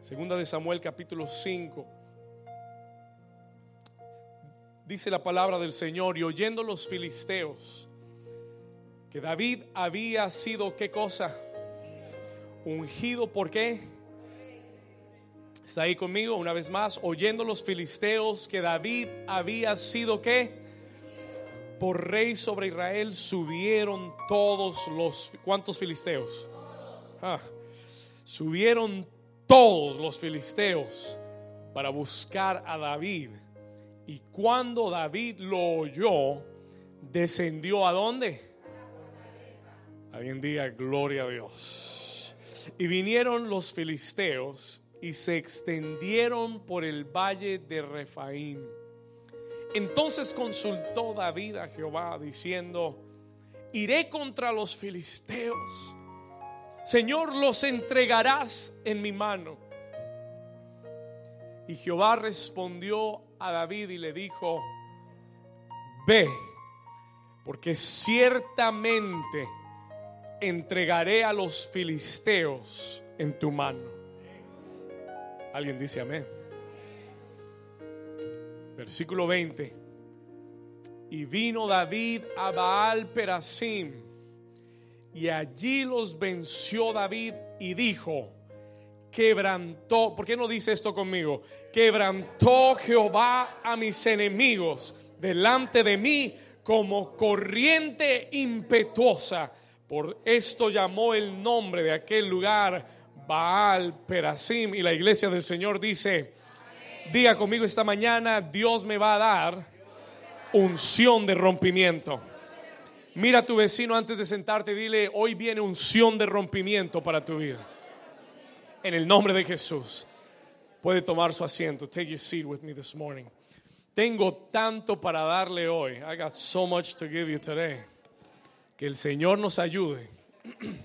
Segunda de Samuel capítulo 5. Dice la palabra del Señor y oyendo los filisteos que David había sido qué cosa? Ungido por qué? Está ahí conmigo una vez más, oyendo los filisteos que David había sido qué? Por rey sobre Israel subieron todos los ¿cuántos filisteos? Ah, subieron todos los filisteos para buscar a David. Y cuando David lo oyó, descendió a dónde? Alguien diga gloria a Dios. Y vinieron los filisteos y se extendieron por el valle de Refaim. Entonces consultó David a Jehová diciendo, iré contra los filisteos Señor, los entregarás en mi mano. Y Jehová respondió a David y le dijo, ve, porque ciertamente entregaré a los filisteos en tu mano. Alguien dice amén. Versículo 20. Y vino David a Baal Perasim y allí los venció David y dijo, quebrantó, ¿por qué no dice esto conmigo? Quebrantó Jehová a mis enemigos delante de mí como corriente impetuosa. Por esto llamó el nombre de aquel lugar Baal Perasim. Y la iglesia del Señor dice, diga conmigo esta mañana, Dios me va a dar unción de rompimiento. Mira a tu vecino antes de sentarte, dile, hoy viene unción de rompimiento para tu vida. En el nombre de Jesús. Puede tomar su asiento. Take your seat with me this morning. Tengo tanto para darle hoy. I got so much to give you today. Que el Señor nos ayude.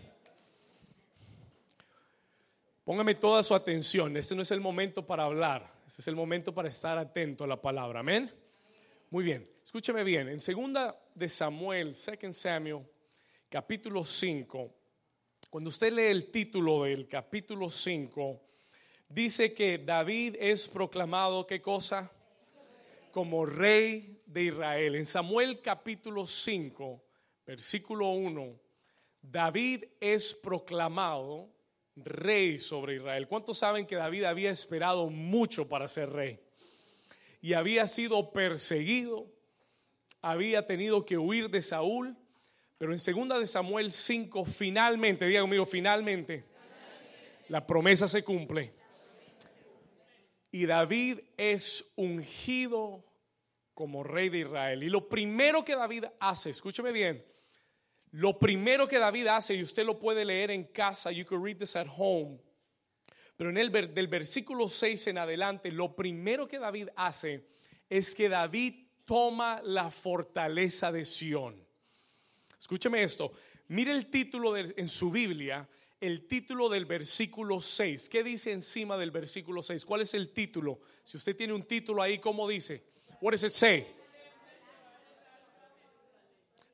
Póngame toda su atención. Este no es el momento para hablar. Este es el momento para estar atento a la palabra. Amén. Muy bien. Escúcheme bien, en segunda de Samuel, 2 Samuel, capítulo 5, cuando usted lee el título del capítulo 5, dice que David es proclamado, ¿qué cosa? Como rey de Israel. En Samuel capítulo 5, versículo 1, David es proclamado rey sobre Israel. ¿Cuántos saben que David había esperado mucho para ser rey? Y había sido perseguido, había tenido que huir de Saúl, pero en segunda de Samuel 5 finalmente, diga conmigo, finalmente, la promesa se cumple. Y David es ungido como rey de Israel. Y lo primero que David hace, escúcheme bien, lo primero que David hace, y usted lo puede leer en casa, you can read this at home, pero en el del versículo 6 en adelante, lo primero que David hace es que David toma la fortaleza de Sión. Escúcheme esto. Mire el título en su Biblia, el título del versículo 6. ¿Qué dice encima del versículo 6? ¿Cuál es el título? Si usted tiene un título ahí, ¿cómo dice? What does it say?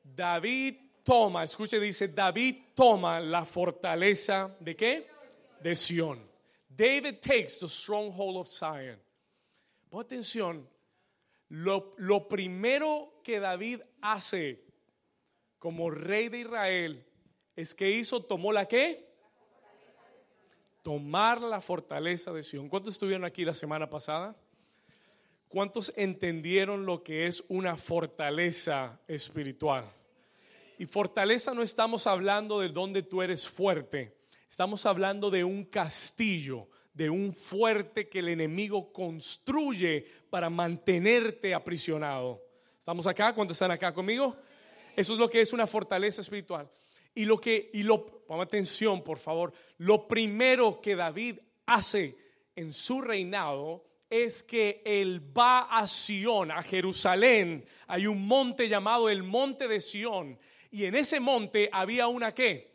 David toma, escuche, dice, David toma la fortaleza de qué? De Sión. David takes the stronghold of Zion. Pon atención, lo, primero que David hace como rey de Israel es que hizo, tomó la qué? Tomar la fortaleza de Sion. ¿Cuántos estuvieron aquí la semana pasada? ¿Cuántos entendieron lo que es una fortaleza espiritual? Y fortaleza no estamos hablando de donde tú eres fuerte, estamos hablando de un castillo, de un fuerte que el enemigo construye para mantenerte aprisionado. ¿Estamos acá? ¿Cuántos están acá conmigo? Eso es lo que es una fortaleza espiritual. Y lo que, y lo, ponga atención por favor, lo primero que David hace en su reinado es que él va a Sión, a Jerusalén. Hay un monte llamado el monte de Sión. Y en ese monte había una qué?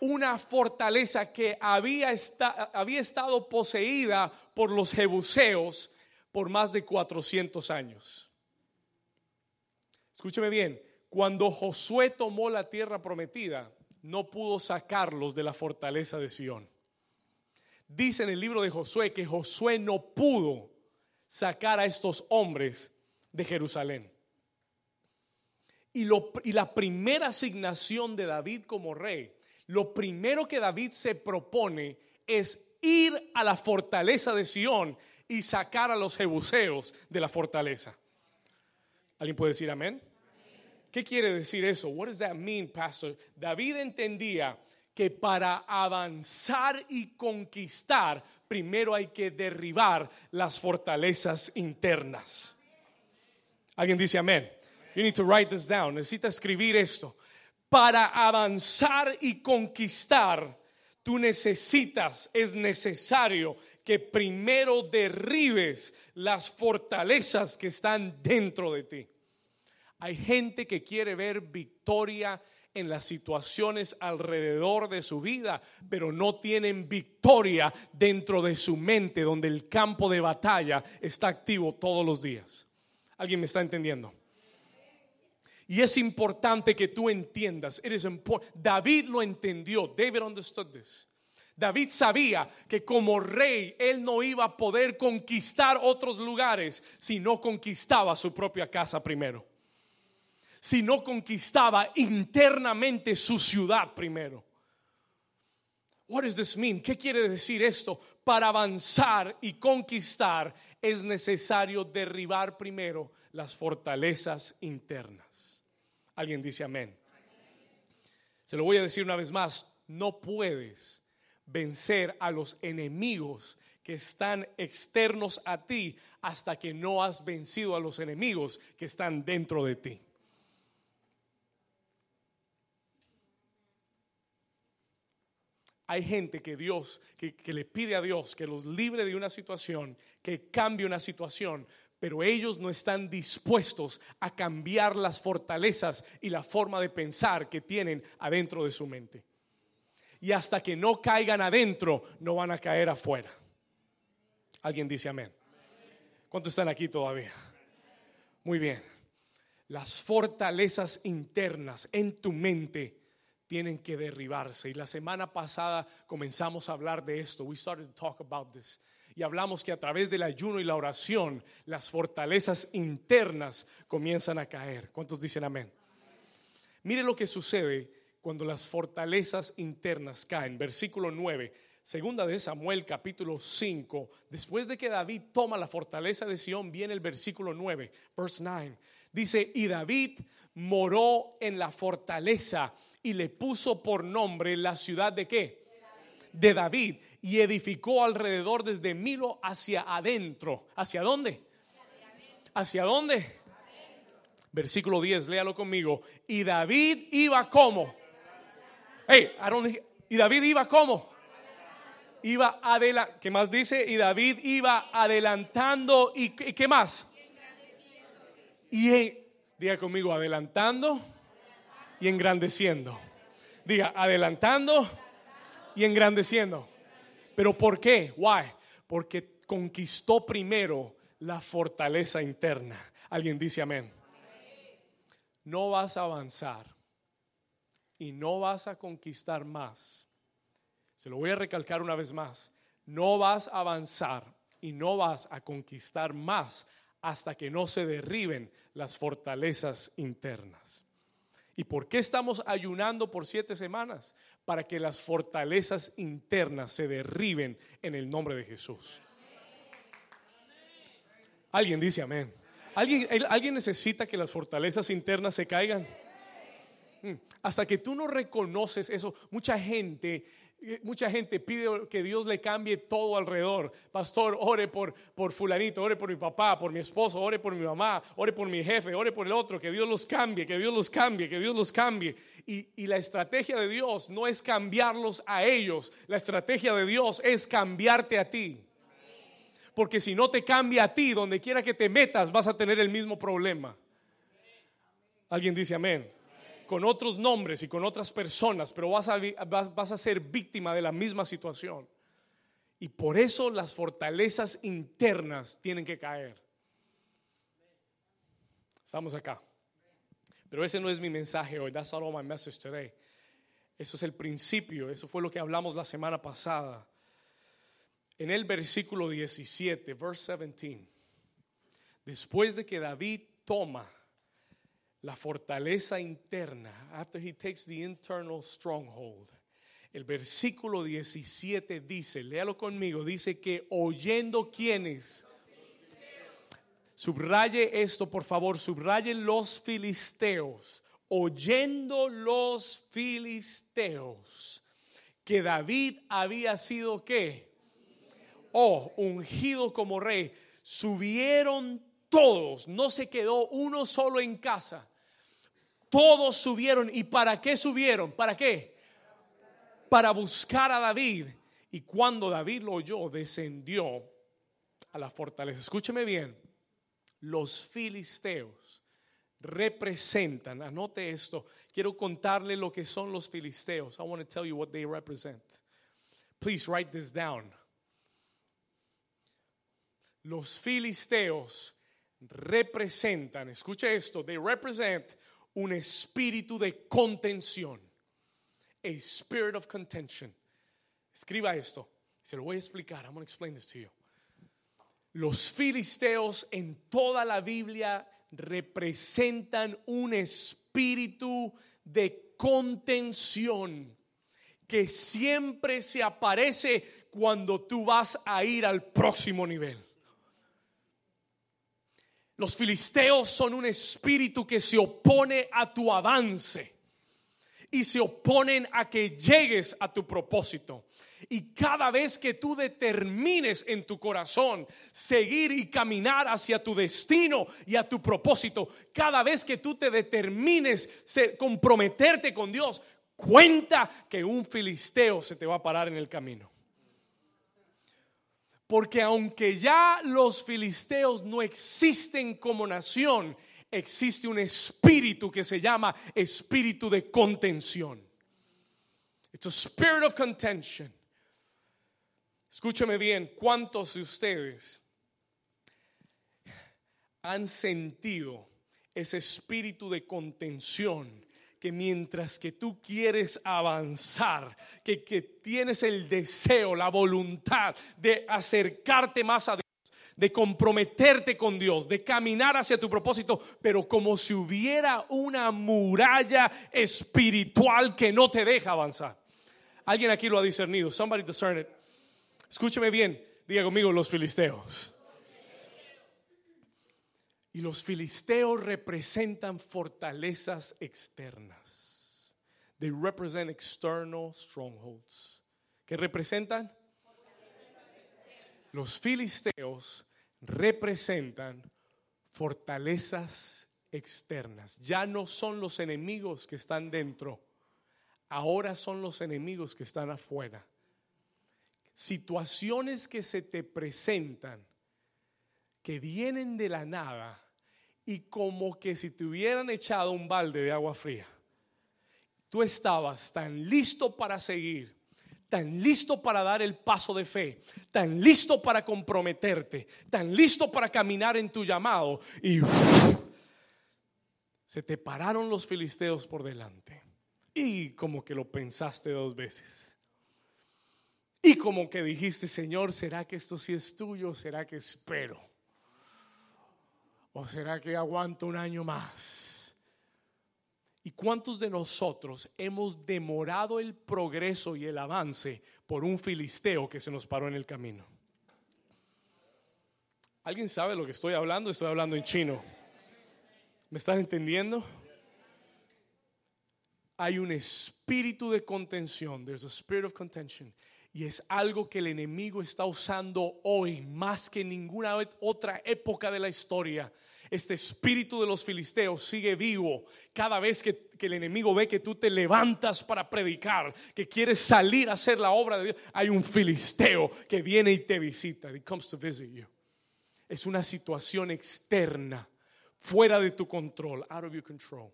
Una fortaleza que había, había estado poseída por los jebuseos por más de 400 años. Escúcheme bien, cuando Josué tomó la tierra prometida, no pudo sacarlos de la fortaleza de Sión. dice en el libro de Josué que Josué no pudo sacar a estos hombres de Jerusalén. Y, lo, y la primera asignación de David como rey, lo primero que David se propone es ir a la fortaleza de Sión y sacar a los jebuseos de la fortaleza. ¿Alguien puede decir amén? ¿Qué quiere decir eso? What does that mean, pastor? David entendía que para avanzar y conquistar, primero hay que derribar las fortalezas internas. ¿Alguien dice amén? You need to write this down. Necesita escribir esto. Para avanzar y conquistar, tú necesitas, es necesario que primero derribes las fortalezas que están dentro de ti. Hay gente que quiere ver victoria en las situaciones alrededor de su vida, pero no tienen victoria dentro de su mente, donde el campo de batalla está activo todos los días. ¿Alguien me está entendiendo? Y es importante que tú entiendas. David lo entendió. David understood this. David sabía que como rey él no iba a poder conquistar otros lugares si no conquistaba su propia casa primero. Si no conquistaba internamente su ciudad primero. What does this mean? ¿Qué quiere decir esto? Para avanzar y conquistar es necesario derribar primero las fortalezas internas. Alguien dice amén. Se lo voy a decir una vez más, no puedes vencer a los enemigos que están externos a ti hasta que no has vencido a los enemigos que están dentro de ti. Hay gente que Dios, que, le pide a Dios que los libre de una situación, que cambie una situación, pero ellos no están dispuestos a cambiar las fortalezas y la forma de pensar que tienen adentro de su mente. Y hasta que no caigan adentro, no van a caer afuera. Alguien dice amén. ¿Cuántos están aquí todavía? Muy bien. Las fortalezas internas en tu mente tienen que derribarse. Y la semana pasada comenzamos a hablar de esto. We started to talk about this y hablamos que a través del ayuno y la oración las fortalezas internas comienzan a caer. ¿Cuántos dicen amén? Mire lo que sucede cuando las fortalezas internas caen. Versículo 9, segunda de Samuel capítulo 5. Después de que David toma la fortaleza de Sión, viene el versículo 9, verse 9. Dice, y David moró en la fortaleza y le puso por nombre la ciudad de qué? De David y edificó alrededor desde Milo hacia adentro. ¿Hacia dónde? ¿Hacia dónde? Versículo 10, léalo conmigo. Y David iba como. Hey, ¿Y David iba como? Iba adelante. ¿Qué más dice? Y David iba adelantando. ¿Y, qué más? Y diga conmigo, adelantando y engrandeciendo. Diga, adelantando y engrandeciendo. ¿Pero por qué? Why? Porque conquistó primero la fortaleza interna. Alguien dice amén. No vas a avanzar y no vas a conquistar más. Se lo voy a recalcar una vez más. No vas a avanzar y no vas a conquistar más hasta que no se derriben las fortalezas internas. ¿Y por qué estamos ayunando por siete semanas? Para que las fortalezas internas se derriben en el nombre de Jesús. Alguien dice amén. ¿Alguien, ¿Alguien necesita que las fortalezas internas se caigan? Mm, hasta que tú no reconoces eso, mucha gente Mucha gente pide que Dios le cambie todo alrededor. Pastor, ore por, por fulanito, ore por mi papá, por mi esposo, ore por mi mamá, ore por mi jefe, ore por el otro, que Dios los cambie, que Dios los cambie, que Dios los cambie. Y, y la estrategia de Dios no es cambiarlos a ellos, la estrategia de Dios es cambiarte a ti. Porque si no te cambia a ti, donde quiera que te metas, vas a tener el mismo problema. Alguien dice amén con otros nombres y con otras personas, pero vas a, vas, a ser víctima de la misma situación. Y por eso las fortalezas internas tienen que caer. Estamos acá. Pero ese no es mi mensaje hoy. That's not all my message today. Eso es el principio. Eso fue lo que hablamos la semana pasada. en el versículo 17, verse 17, después de que David toma la fortaleza interna, after he takes the internal stronghold, el versículo 17 dice, léalo conmigo, dice que oyendo quienes, subraye esto por favor, subrayen los filisteos, oyendo los filisteos, que David había sido qué? Oh, ungido como rey. Subieron todos, no se quedó uno solo en casa. Todos subieron. ¿Y para qué subieron? ¿Para qué? Para buscar a David. Y cuando David lo oyó, descendió a la fortaleza. Escúcheme bien. Los filisteos representan, anote esto, quiero contarle lo que son los filisteos. I want to tell you what they represent. Please write this down. Los filisteos representan, escuche esto, they represent un espíritu de contención. A spirit of contention. Escriba esto. Se lo voy a explicar. I'm going to explain this to you. Los filisteos en toda la Biblia representan un espíritu de contención que siempre se aparece cuando tú vas a ir al próximo nivel. Los filisteos son un espíritu que se opone a tu avance y se oponen a que llegues a tu propósito. Y cada vez que tú determines en tu corazón seguir y caminar hacia tu destino y a tu propósito, cada vez que tú te determines comprometerte con Dios, cuenta que un filisteo se te va a parar en el camino. Porque aunque ya los filisteos no existen como nación, existe un espíritu que se llama espíritu de contención. It's a spirit of contention. Escúcheme bien, ¿cuántos de ustedes han sentido ese espíritu de contención que mientras que tú quieres avanzar, que, que tienes el deseo, la voluntad de acercarte más a Dios, de comprometerte con Dios, de caminar hacia tu propósito, pero como si hubiera una muralla espiritual que no te deja avanzar. Alguien aquí lo ha discernido. Somebody discern it. Escúcheme bien. Diga conmigo los filisteos. Y los filisteos representan fortalezas externas. They represent external strongholds. ¿Qué representan? Los filisteos representan fortalezas externas. Ya no son los enemigos que están dentro, ahora son los enemigos que están afuera. Situaciones que se te presentan que vienen de la nada y como que si te hubieran echado un balde de agua fría. Tú estabas tan listo para seguir, tan listo para dar el paso de fe, tan listo para comprometerte, tan listo para caminar en tu llamado y se te pararon los filisteos por delante. Y como que lo pensaste dos veces. Y como que dijiste, Señor, ¿será que esto sí es tuyo? ¿Será que espero? ¿O será que aguanto un año más? ¿Y cuántos de nosotros hemos demorado el progreso y el avance por un filisteo que se nos paró en el camino? ¿Alguien sabe lo que estoy hablando? Estoy hablando en chino. ¿Me están entendiendo? Hay un espíritu de contención. There's a spirit of contention. Y es algo que el enemigo está usando hoy más que ninguna otra época de la historia. Este espíritu de los filisteos sigue vivo cada vez que, el enemigo ve que tú te levantas para predicar, que quieres salir a hacer la obra de Dios. Hay un filisteo que viene y te visita. comes to visit you. Es una situación externa, fuera de tu control, out of your control,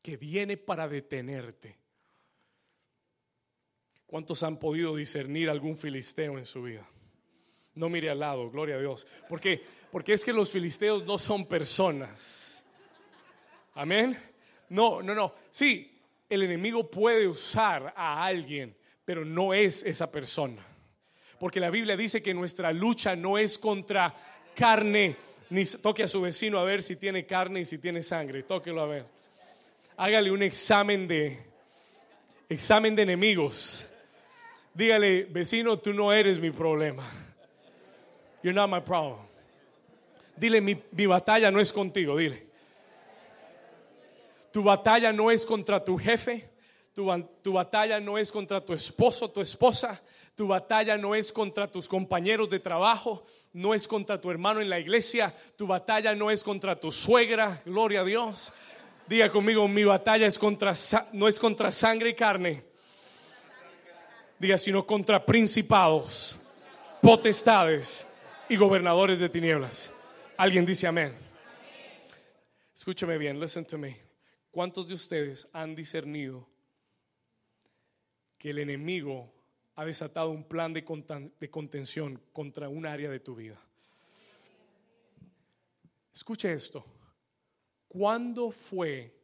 que viene para detenerte. ¿Cuántos han podido discernir algún filisteo en su vida? No mire al lado, gloria a Dios. Porque, porque es que los filisteos no son personas. Amén. No, no, no. Sí, el enemigo puede usar a alguien, pero no es esa persona. Porque la Biblia dice que nuestra lucha no es contra carne, toque a su vecino a ver si tiene carne y si tiene sangre, tóquelo a ver. Hágale un examen de examen de enemigos. Dígale, vecino, tú no eres mi problema. You're not my problem. Dile, mi, mi batalla no es contigo, dile. Tu batalla no es contra tu jefe, tu, tu, batalla no es contra tu esposo, tu esposa, tu batalla no es contra tus compañeros de trabajo, no es contra tu hermano en la iglesia, tu batalla no es contra tu suegra, gloria a Dios. Diga conmigo, mi batalla es contra, no es contra sangre y carne. Diga, sino contra principados, potestades y gobernadores de tinieblas. Alguien dice amén. Escúchame bien, listen to me. ¿Cuántos de ustedes han discernido que el enemigo ha desatado un plan de, contención contra un área de tu vida? Escuche esto. ¿Cuándo fue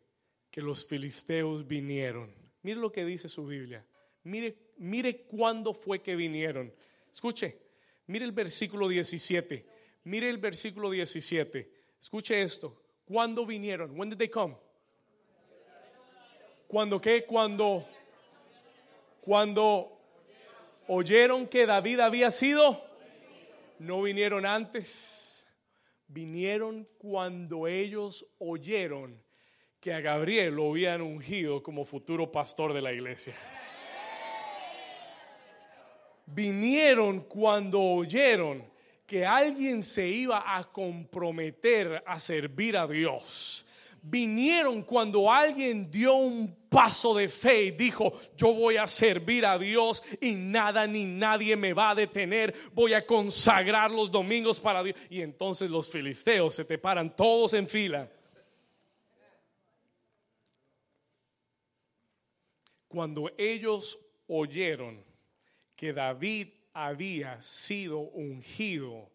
que los filisteos vinieron? Mire lo que dice su Biblia. Mire, mire cuándo fue que vinieron. Escuche, mire el versículo 17. Mire el versículo 17. Escuche esto. ¿Cuándo vinieron? When did they come? Cuando qué? Cuando cuando oyeron que David había sido no vinieron antes. Vinieron cuando ellos oyeron que a Gabriel lo habían ungido como futuro pastor de la iglesia. Vinieron cuando oyeron que alguien se iba a comprometer a servir a Dios vinieron cuando alguien dio un paso de fe y dijo, yo voy a servir a Dios y nada ni nadie me va a detener, voy a consagrar los domingos para Dios. Y entonces los filisteos se te paran todos en fila. Cuando ellos oyeron que David había sido ungido,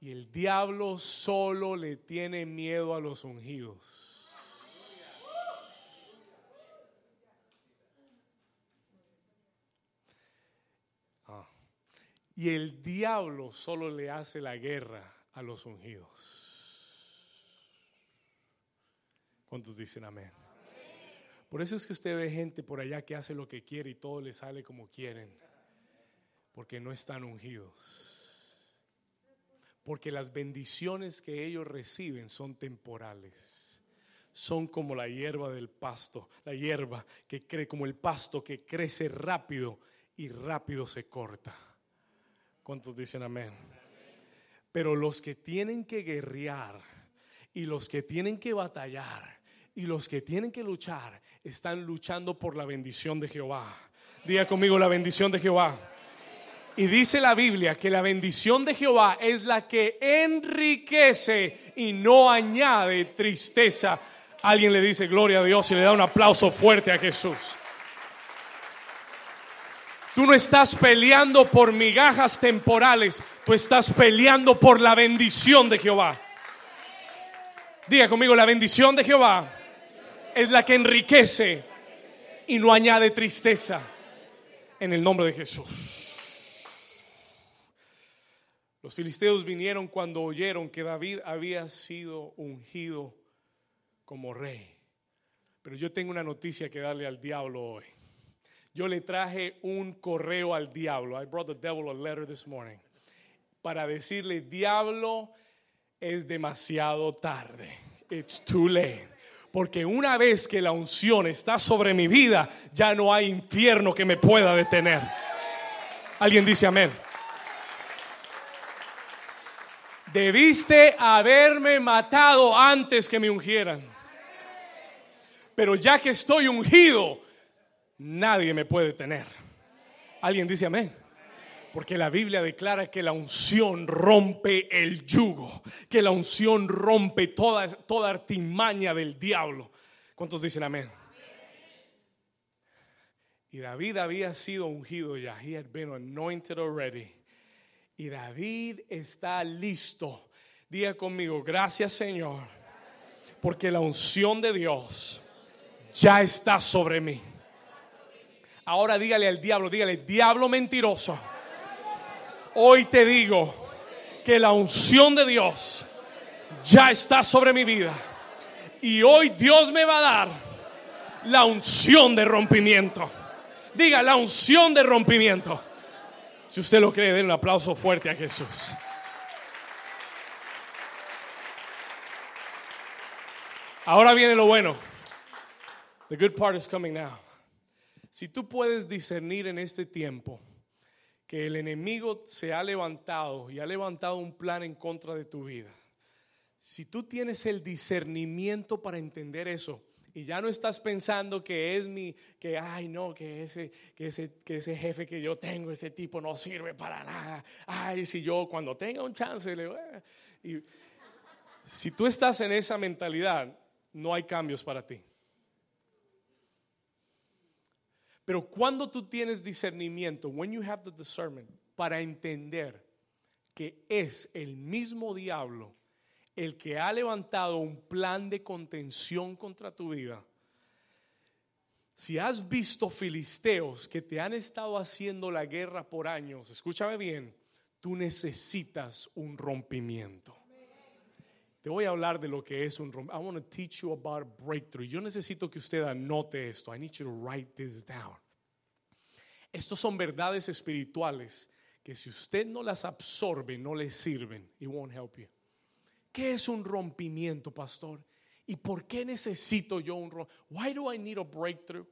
y el diablo solo le tiene miedo a los ungidos. Ah. Y el diablo solo le hace la guerra a los ungidos. ¿Cuántos dicen amén? Por eso es que usted ve gente por allá que hace lo que quiere y todo le sale como quieren, porque no están ungidos. Porque las bendiciones que ellos reciben son temporales. Son como la hierba del pasto, la hierba que cree como el pasto que crece rápido y rápido se corta. ¿Cuántos dicen amén? Pero los que tienen que guerrear y los que tienen que batallar y los que tienen que luchar están luchando por la bendición de Jehová. Diga conmigo la bendición de Jehová. Y dice la Biblia que la bendición de Jehová es la que enriquece y no añade tristeza. Alguien le dice gloria a Dios y le da un aplauso fuerte a Jesús. Tú no estás peleando por migajas temporales, tú estás peleando por la bendición de Jehová. Diga conmigo, la bendición de Jehová es la que enriquece y no añade tristeza. En el nombre de Jesús. Los filisteos vinieron cuando oyeron que David había sido ungido como rey. Pero yo tengo una noticia que darle al diablo hoy. Yo le traje un correo al diablo. I brought the devil a letter this morning. Para decirle, diablo, es demasiado tarde. It's too late. Porque una vez que la unción está sobre mi vida, ya no hay infierno que me pueda detener. Alguien dice amén. debiste haberme matado antes que me ungieran. Pero ya que estoy ungido, nadie me puede tener. ¿Alguien dice amén? Porque la Biblia declara que la unción rompe el yugo, que la unción rompe toda, toda artimaña del diablo. ¿Cuántos dicen amén? Y David había sido ungido ya. He had been anointed already. Y David está listo. Diga conmigo, gracias Señor, porque la unción de Dios ya está sobre mí. Ahora dígale al diablo, dígale, diablo mentiroso, Hoy te digo que la unción de Dios ya está sobre mi vida. Y hoy Dios me va a dar la unción de rompimiento. Diga, la unción de rompimiento. Si usted lo cree, den un aplauso fuerte a Jesús. Ahora viene lo bueno. The good part is coming now. Si tú puedes discernir en este tiempo el enemigo se ha levantado y ha levantado un plan en contra de tu vida, si tú tienes el discernimiento para entender eso, y ya no estás pensando que es mi, que ay no, que ese, que ese, que ese jefe que yo tengo, ese tipo no sirve para nada. Ay, si yo cuando tenga un chance le y si tú estás en esa mentalidad, no hay cambios para ti. Pero cuando tú tienes discernimiento, when you have the discernment, para entender que es el mismo diablo el que ha levantado un plan de contención contra tu vida, si has visto filisteos que te han estado haciendo la guerra por años, escúchame bien, tú necesitas un rompimiento. Te voy a hablar de lo que es un rompimiento. I want to teach you about breakthrough. Yo necesito que usted anote esto. I need you to write this down. Estos son verdades espirituales que si usted no las absorbe, no le sirven. It won't help you. ¿Qué es un rompimiento, pastor? ¿Y por qué necesito yo un rompimiento? Why do I need a breakthrough?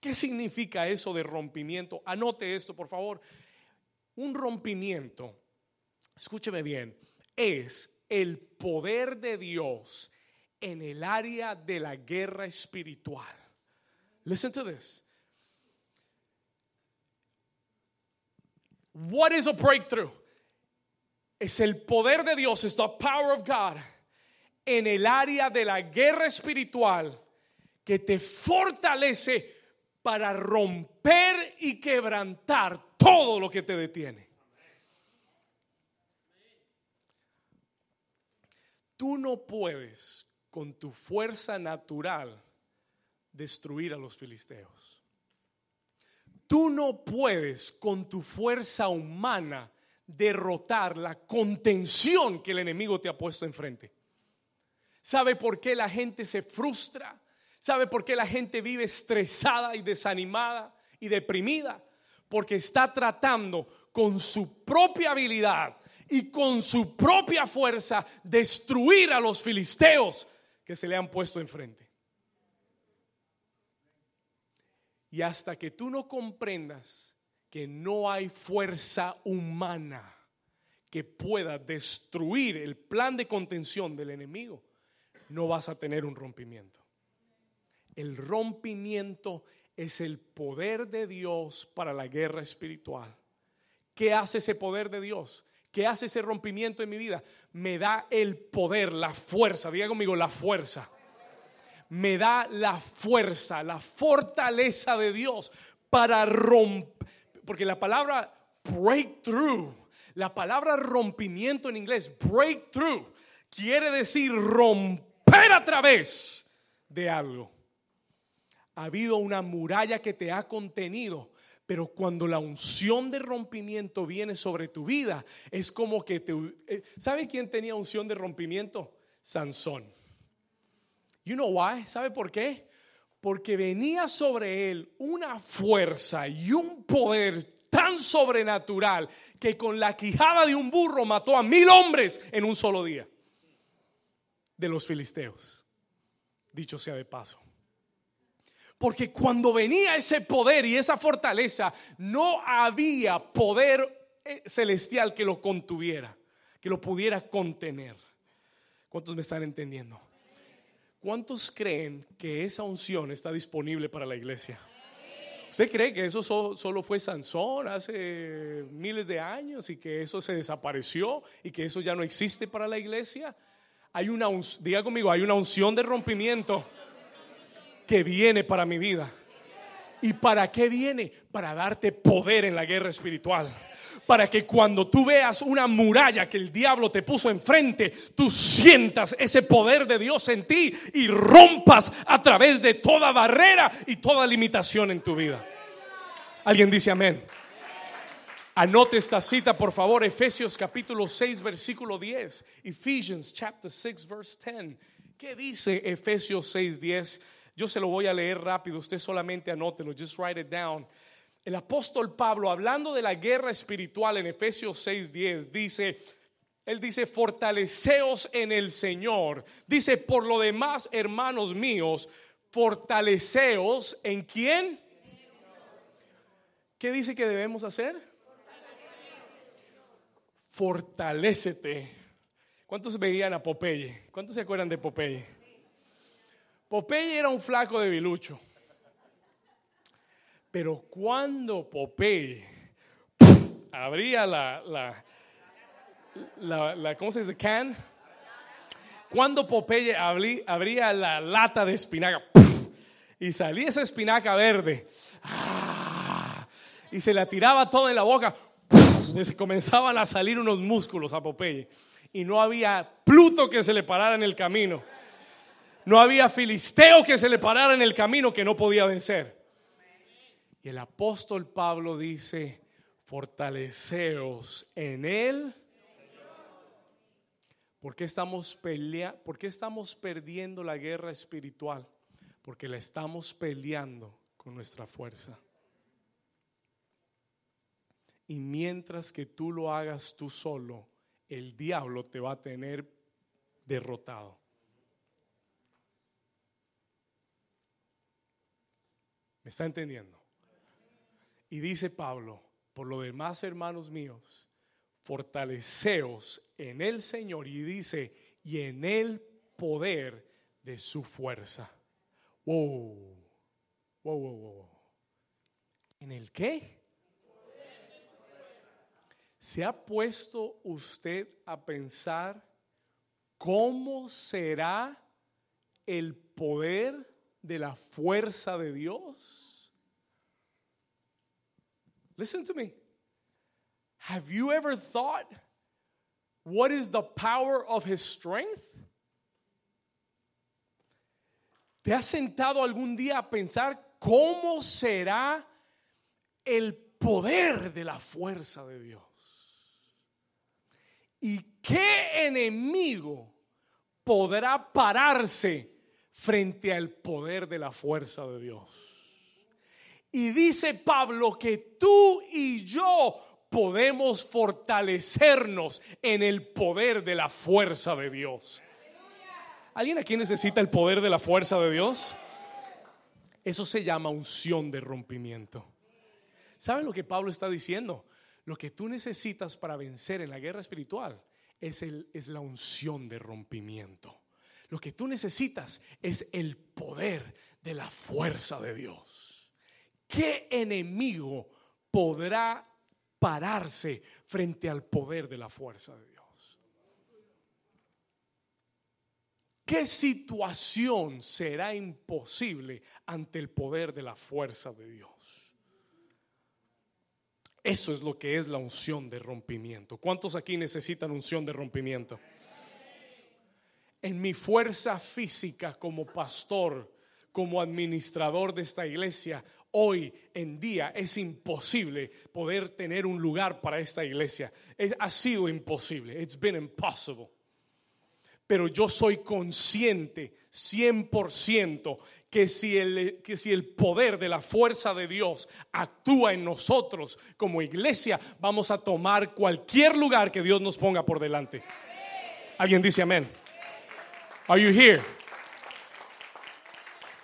¿Qué significa eso de rompimiento? Anote esto, por favor. Un rompimiento, escúcheme bien, es el poder de Dios en el área de la guerra espiritual. Listen to this. What is a breakthrough? es el poder de Dios, es the power of God en el área de la guerra espiritual que te fortalece para romper y quebrantar todo lo que te detiene. Tú no puedes con tu fuerza natural destruir a los filisteos. Tú no puedes con tu fuerza humana derrotar la contención que el enemigo te ha puesto enfrente. ¿Sabe por qué la gente se frustra? ¿Sabe por qué la gente vive estresada y desanimada y deprimida? Porque está tratando con su propia habilidad y con su propia fuerza destruir a los filisteos que se le han puesto enfrente. Y hasta que tú no comprendas que no hay fuerza humana que pueda destruir el plan de contención del enemigo, no vas a tener un rompimiento. El rompimiento es el poder de Dios para la guerra espiritual. ¿Qué hace ese poder de Dios? ¿Qué hace ese rompimiento en mi vida? Me da el poder, la fuerza. Diga conmigo, la fuerza. Me da la fuerza, la fortaleza de Dios para romper porque la palabra breakthrough, la palabra rompimiento en inglés, breakthrough, quiere decir romper a través de algo. Ha habido una muralla que te ha contenido, pero cuando la unción de rompimiento viene sobre tu vida, es como que te... Eh, ¿Sabe quién tenía unción de rompimiento? Sansón. You know why? ¿Sabe por qué? porque venía sobre él una fuerza y un poder tan sobrenatural que con la quijada de un burro mató a mil hombres en un solo día de los filisteos. Dicho sea de paso. Porque cuando venía ese poder y esa fortaleza, no había poder eh, celestial que lo contuviera, que lo pudiera contener. ¿Cuántos me están entendiendo? ¿Cuántos creen que esa unción está disponible para la iglesia? ¿Usted cree que eso solo fue Sansón hace miles de años y que eso se desapareció y que eso ya no existe para la iglesia? Hay una, diga conmigo, hay una unción de rompimiento que viene para mi vida. ¿Y para qué viene? Para darte poder en la guerra espiritual para que cuando tú veas una muralla que el diablo te puso enfrente, tú sientas ese poder de Dios en ti y rompas a través de toda barrera y toda limitación en tu vida. Alguien dice amén. Anote esta cita, por favor, Efesios capítulo 6, versículo 10. Ephesians chapter 6, verse 10. ¿Qué dice Efesios 6, 10? Yo se lo voy a leer rápido, usted solamente anótelo, just write it down. El apóstol Pablo, hablando de la guerra espiritual en Efesios 6, 10, dice, él dice, fortaleceos en el Señor. Dice, por lo demás, hermanos míos, fortaleceos en quién. ¿Qué dice que debemos hacer? Fortalécete. ¿Cuántos veían a Popeye? ¿Cuántos se acuerdan de Popeye? Popeye era un flaco de bilucho. Pero cuando Popeye abría la, la, ¿cómo se dice? Can. Cuando Popeye abría la lata de espinaca y salía esa espinaca verde ¡ah! y se la tiraba toda en la boca, les comenzaban a salir unos músculos a Popeye y no había Pluto que se le parara en el camino. No había filisteo que se le parara en el camino que no podía vencer. Y el apóstol Pablo dice, fortaleceos en él. ¿Por qué, estamos pelea ¿Por qué estamos perdiendo la guerra espiritual? Porque la estamos peleando con nuestra fuerza. Y mientras que tú lo hagas tú solo, el diablo te va a tener derrotado. ¿Me está entendiendo? Y dice Pablo, por lo demás, hermanos míos, fortaleceos en el Señor y dice, y en el poder de su fuerza. Wow, wow, wow, wow. ¿En el qué? ¿Se ha puesto usted a pensar cómo será el poder de la fuerza de Dios? Listen to me. Have you ever thought what is the power of his strength? ¿Te has sentado algún día a pensar cómo será el poder de la fuerza de Dios? ¿Y qué enemigo podrá pararse frente al poder de la fuerza de Dios? Y dice Pablo que tú y yo podemos fortalecernos en el poder de la fuerza de Dios. ¿Alguien aquí necesita el poder de la fuerza de Dios? Eso se llama unción de rompimiento. ¿Saben lo que Pablo está diciendo? Lo que tú necesitas para vencer en la guerra espiritual es, el, es la unción de rompimiento. Lo que tú necesitas es el poder de la fuerza de Dios. ¿Qué enemigo podrá pararse frente al poder de la fuerza de Dios? ¿Qué situación será imposible ante el poder de la fuerza de Dios? Eso es lo que es la unción de rompimiento. ¿Cuántos aquí necesitan unción de rompimiento? En mi fuerza física como pastor, como administrador de esta iglesia, hoy en día es imposible poder tener un lugar para esta iglesia. ha sido imposible. It's been impossible. Pero yo soy consciente 100% que si, el, que si el poder de la fuerza de Dios actúa en nosotros como iglesia, vamos a tomar cualquier lugar que Dios nos ponga por delante. ¿Alguien dice amén? Are you here?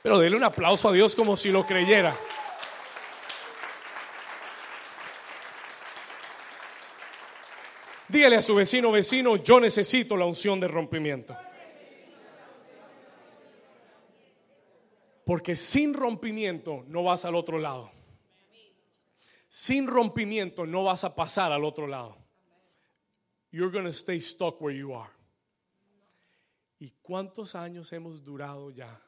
Pero dele un aplauso a Dios como si lo creyera. Dígale a su vecino, vecino, yo necesito la unción de rompimiento. Porque sin rompimiento no vas al otro lado. Sin rompimiento no vas a pasar al otro lado. You're going to stay stuck where you are. ¿Y cuántos años hemos durado ya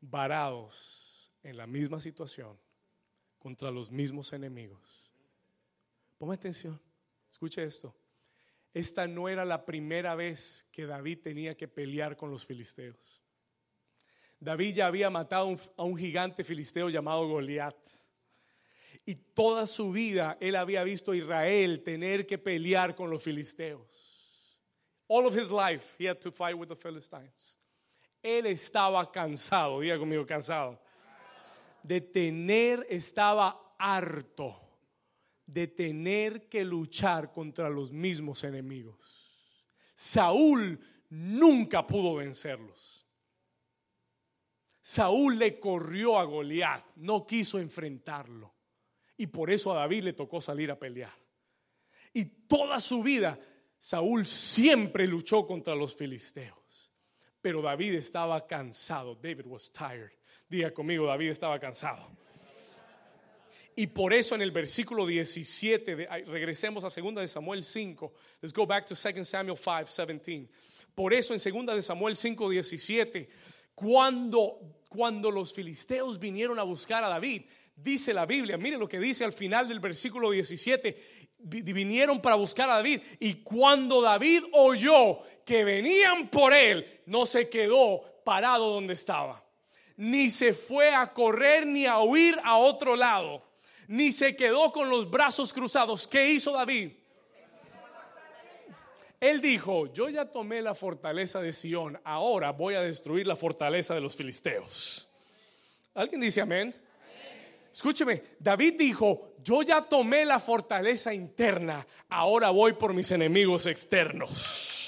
varados en la misma situación contra los mismos enemigos? Ponme atención, escuche esto. Esta no era la primera vez que David tenía que pelear con los filisteos. David ya había matado a un gigante filisteo llamado Goliat. Y toda su vida él había visto a Israel tener que pelear con los filisteos. All of his life he had to fight with the Philistines. Él estaba cansado, diga conmigo, cansado. De tener, estaba harto de tener que luchar contra los mismos enemigos. Saúl nunca pudo vencerlos. Saúl le corrió a Goliat, no quiso enfrentarlo. Y por eso a David le tocó salir a pelear. Y toda su vida Saúl siempre luchó contra los filisteos. Pero David estaba cansado. David was tired. Diga conmigo, David estaba cansado. Y por eso en el versículo 17, regresemos a 2 de Samuel 5. Let's go back to 2 Samuel 5, 17. Por eso en 2 de Samuel 5, 17, cuando, cuando los filisteos vinieron a buscar a David, dice la Biblia, mire lo que dice al final del versículo 17, vinieron para buscar a David y cuando David oyó que venían por él, no se quedó parado donde estaba, ni se fue a correr ni a huir a otro lado, ni se quedó con los brazos cruzados. ¿Qué hizo David? Él dijo, yo ya tomé la fortaleza de Sión, ahora voy a destruir la fortaleza de los filisteos. ¿Alguien dice amén? Escúcheme, David dijo, yo ya tomé la fortaleza interna, ahora voy por mis enemigos externos.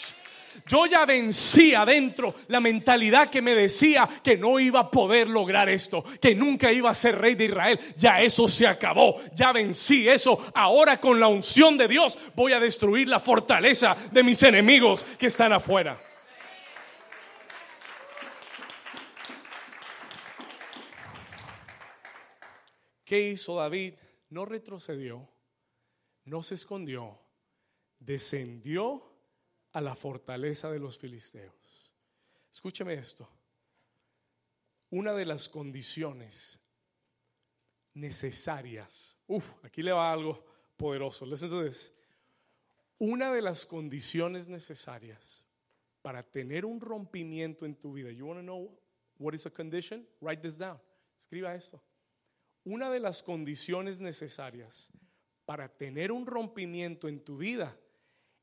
Yo ya vencí adentro la mentalidad que me decía que no iba a poder lograr esto, que nunca iba a ser rey de Israel. Ya eso se acabó, ya vencí eso. Ahora con la unción de Dios voy a destruir la fortaleza de mis enemigos que están afuera. ¿Qué hizo David? No retrocedió, no se escondió, descendió a la fortaleza de los filisteos. Escúcheme esto. Una de las condiciones necesarias. Uf, aquí le va algo poderoso. Listen Una de las condiciones necesarias para tener un rompimiento en tu vida. You want to know what is a condition? Write this down. Escriba esto. Una de las condiciones necesarias para tener un rompimiento en tu vida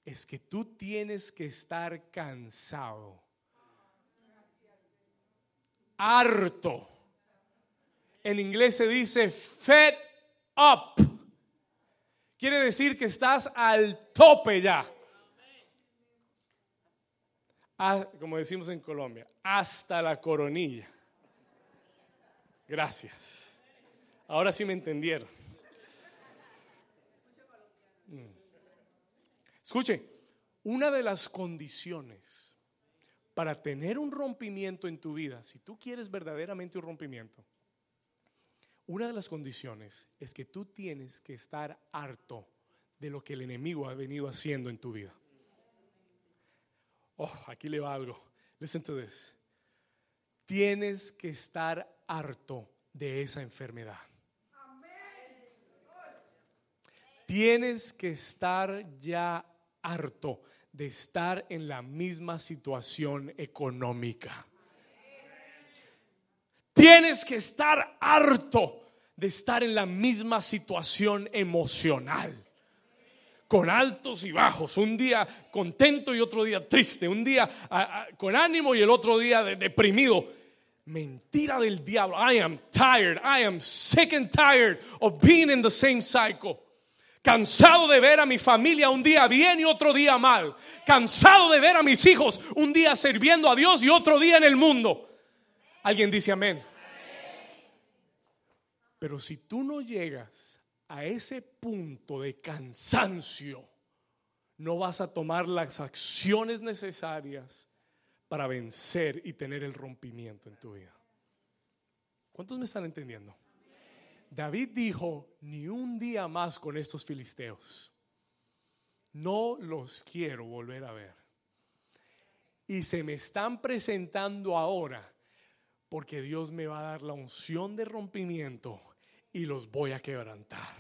es que tú tienes que estar cansado, harto. En inglés se dice fed up. Quiere decir que estás al tope ya. Ah, como decimos en Colombia, hasta la coronilla. Gracias. Ahora sí me entendieron. Escuche, una de las condiciones para tener un rompimiento en tu vida, si tú quieres verdaderamente un rompimiento, una de las condiciones es que tú tienes que estar harto de lo que el enemigo ha venido haciendo en tu vida. Oh, aquí le va algo. Listen to this. Tienes que estar harto de esa enfermedad. Tienes que estar ya harto de estar en la misma situación económica. Tienes que estar harto de estar en la misma situación emocional. Con altos y bajos, un día contento y otro día triste, un día con ánimo y el otro día deprimido. Mentira del diablo. I am tired. I am sick and tired of being in the same cycle. Cansado de ver a mi familia un día bien y otro día mal. Cansado de ver a mis hijos un día sirviendo a Dios y otro día en el mundo. Alguien dice amén. Pero si tú no llegas a ese punto de cansancio, no vas a tomar las acciones necesarias para vencer y tener el rompimiento en tu vida. ¿Cuántos me están entendiendo? David dijo, ni un día más con estos filisteos. No los quiero volver a ver. Y se me están presentando ahora porque Dios me va a dar la unción de rompimiento y los voy a quebrantar.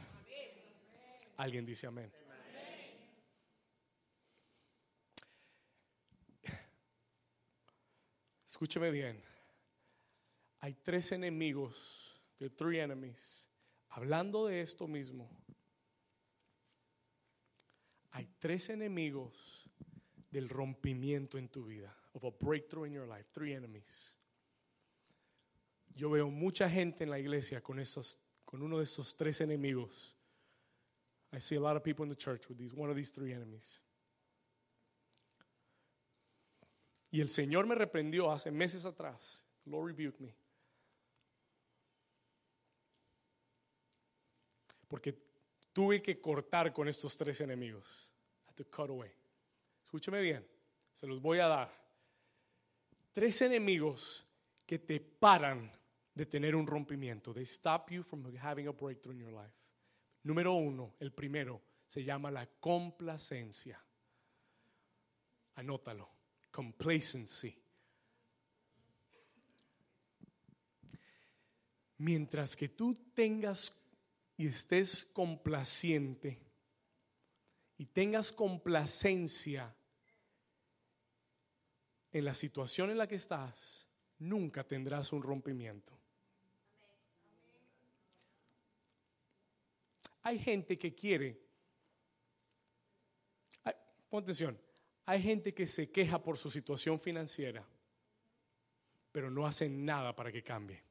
Alguien dice amén. Escúcheme bien. Hay tres enemigos, the three enemies hablando de esto mismo, hay tres enemigos del rompimiento en tu vida, of a breakthrough in your life, three enemies. Yo veo mucha gente en la iglesia con esos, con uno de esos tres enemigos. I see a lot of people in the church with these, one of these three enemies. Y el Señor me reprendió hace meses atrás. Lord rebuked me. Porque tuve que cortar con estos tres enemigos. I cut away. Escúcheme bien, se los voy a dar. Tres enemigos que te paran de tener un rompimiento. They stop you from having a breakthrough in your life. Número uno, el primero, se llama la complacencia. Anótalo. Complacency. Mientras que tú tengas y estés complaciente y tengas complacencia en la situación en la que estás, nunca tendrás un rompimiento. Hay gente que quiere, pon atención, hay gente que se queja por su situación financiera, pero no hacen nada para que cambie.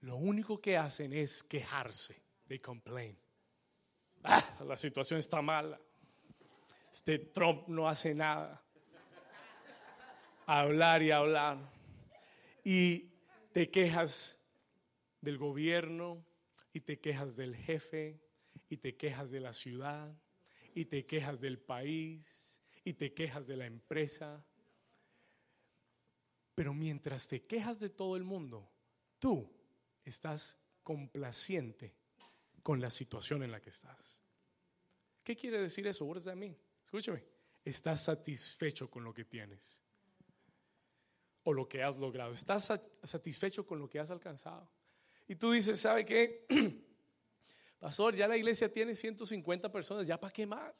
Lo único que hacen es quejarse. They complain. Ah, la situación está mala. Este Trump no hace nada. Hablar y hablar. Y te quejas del gobierno y te quejas del jefe y te quejas de la ciudad y te quejas del país y te quejas de la empresa. Pero mientras te quejas de todo el mundo, tú estás complaciente con la situación en la que estás. ¿Qué quiere decir eso? What does mean? Escúchame. Estás satisfecho con lo que tienes o lo que has logrado. Estás satisfecho con lo que has alcanzado. Y tú dices, ¿sabe qué? Pastor, ya la iglesia tiene 150 personas, ¿ya para qué más?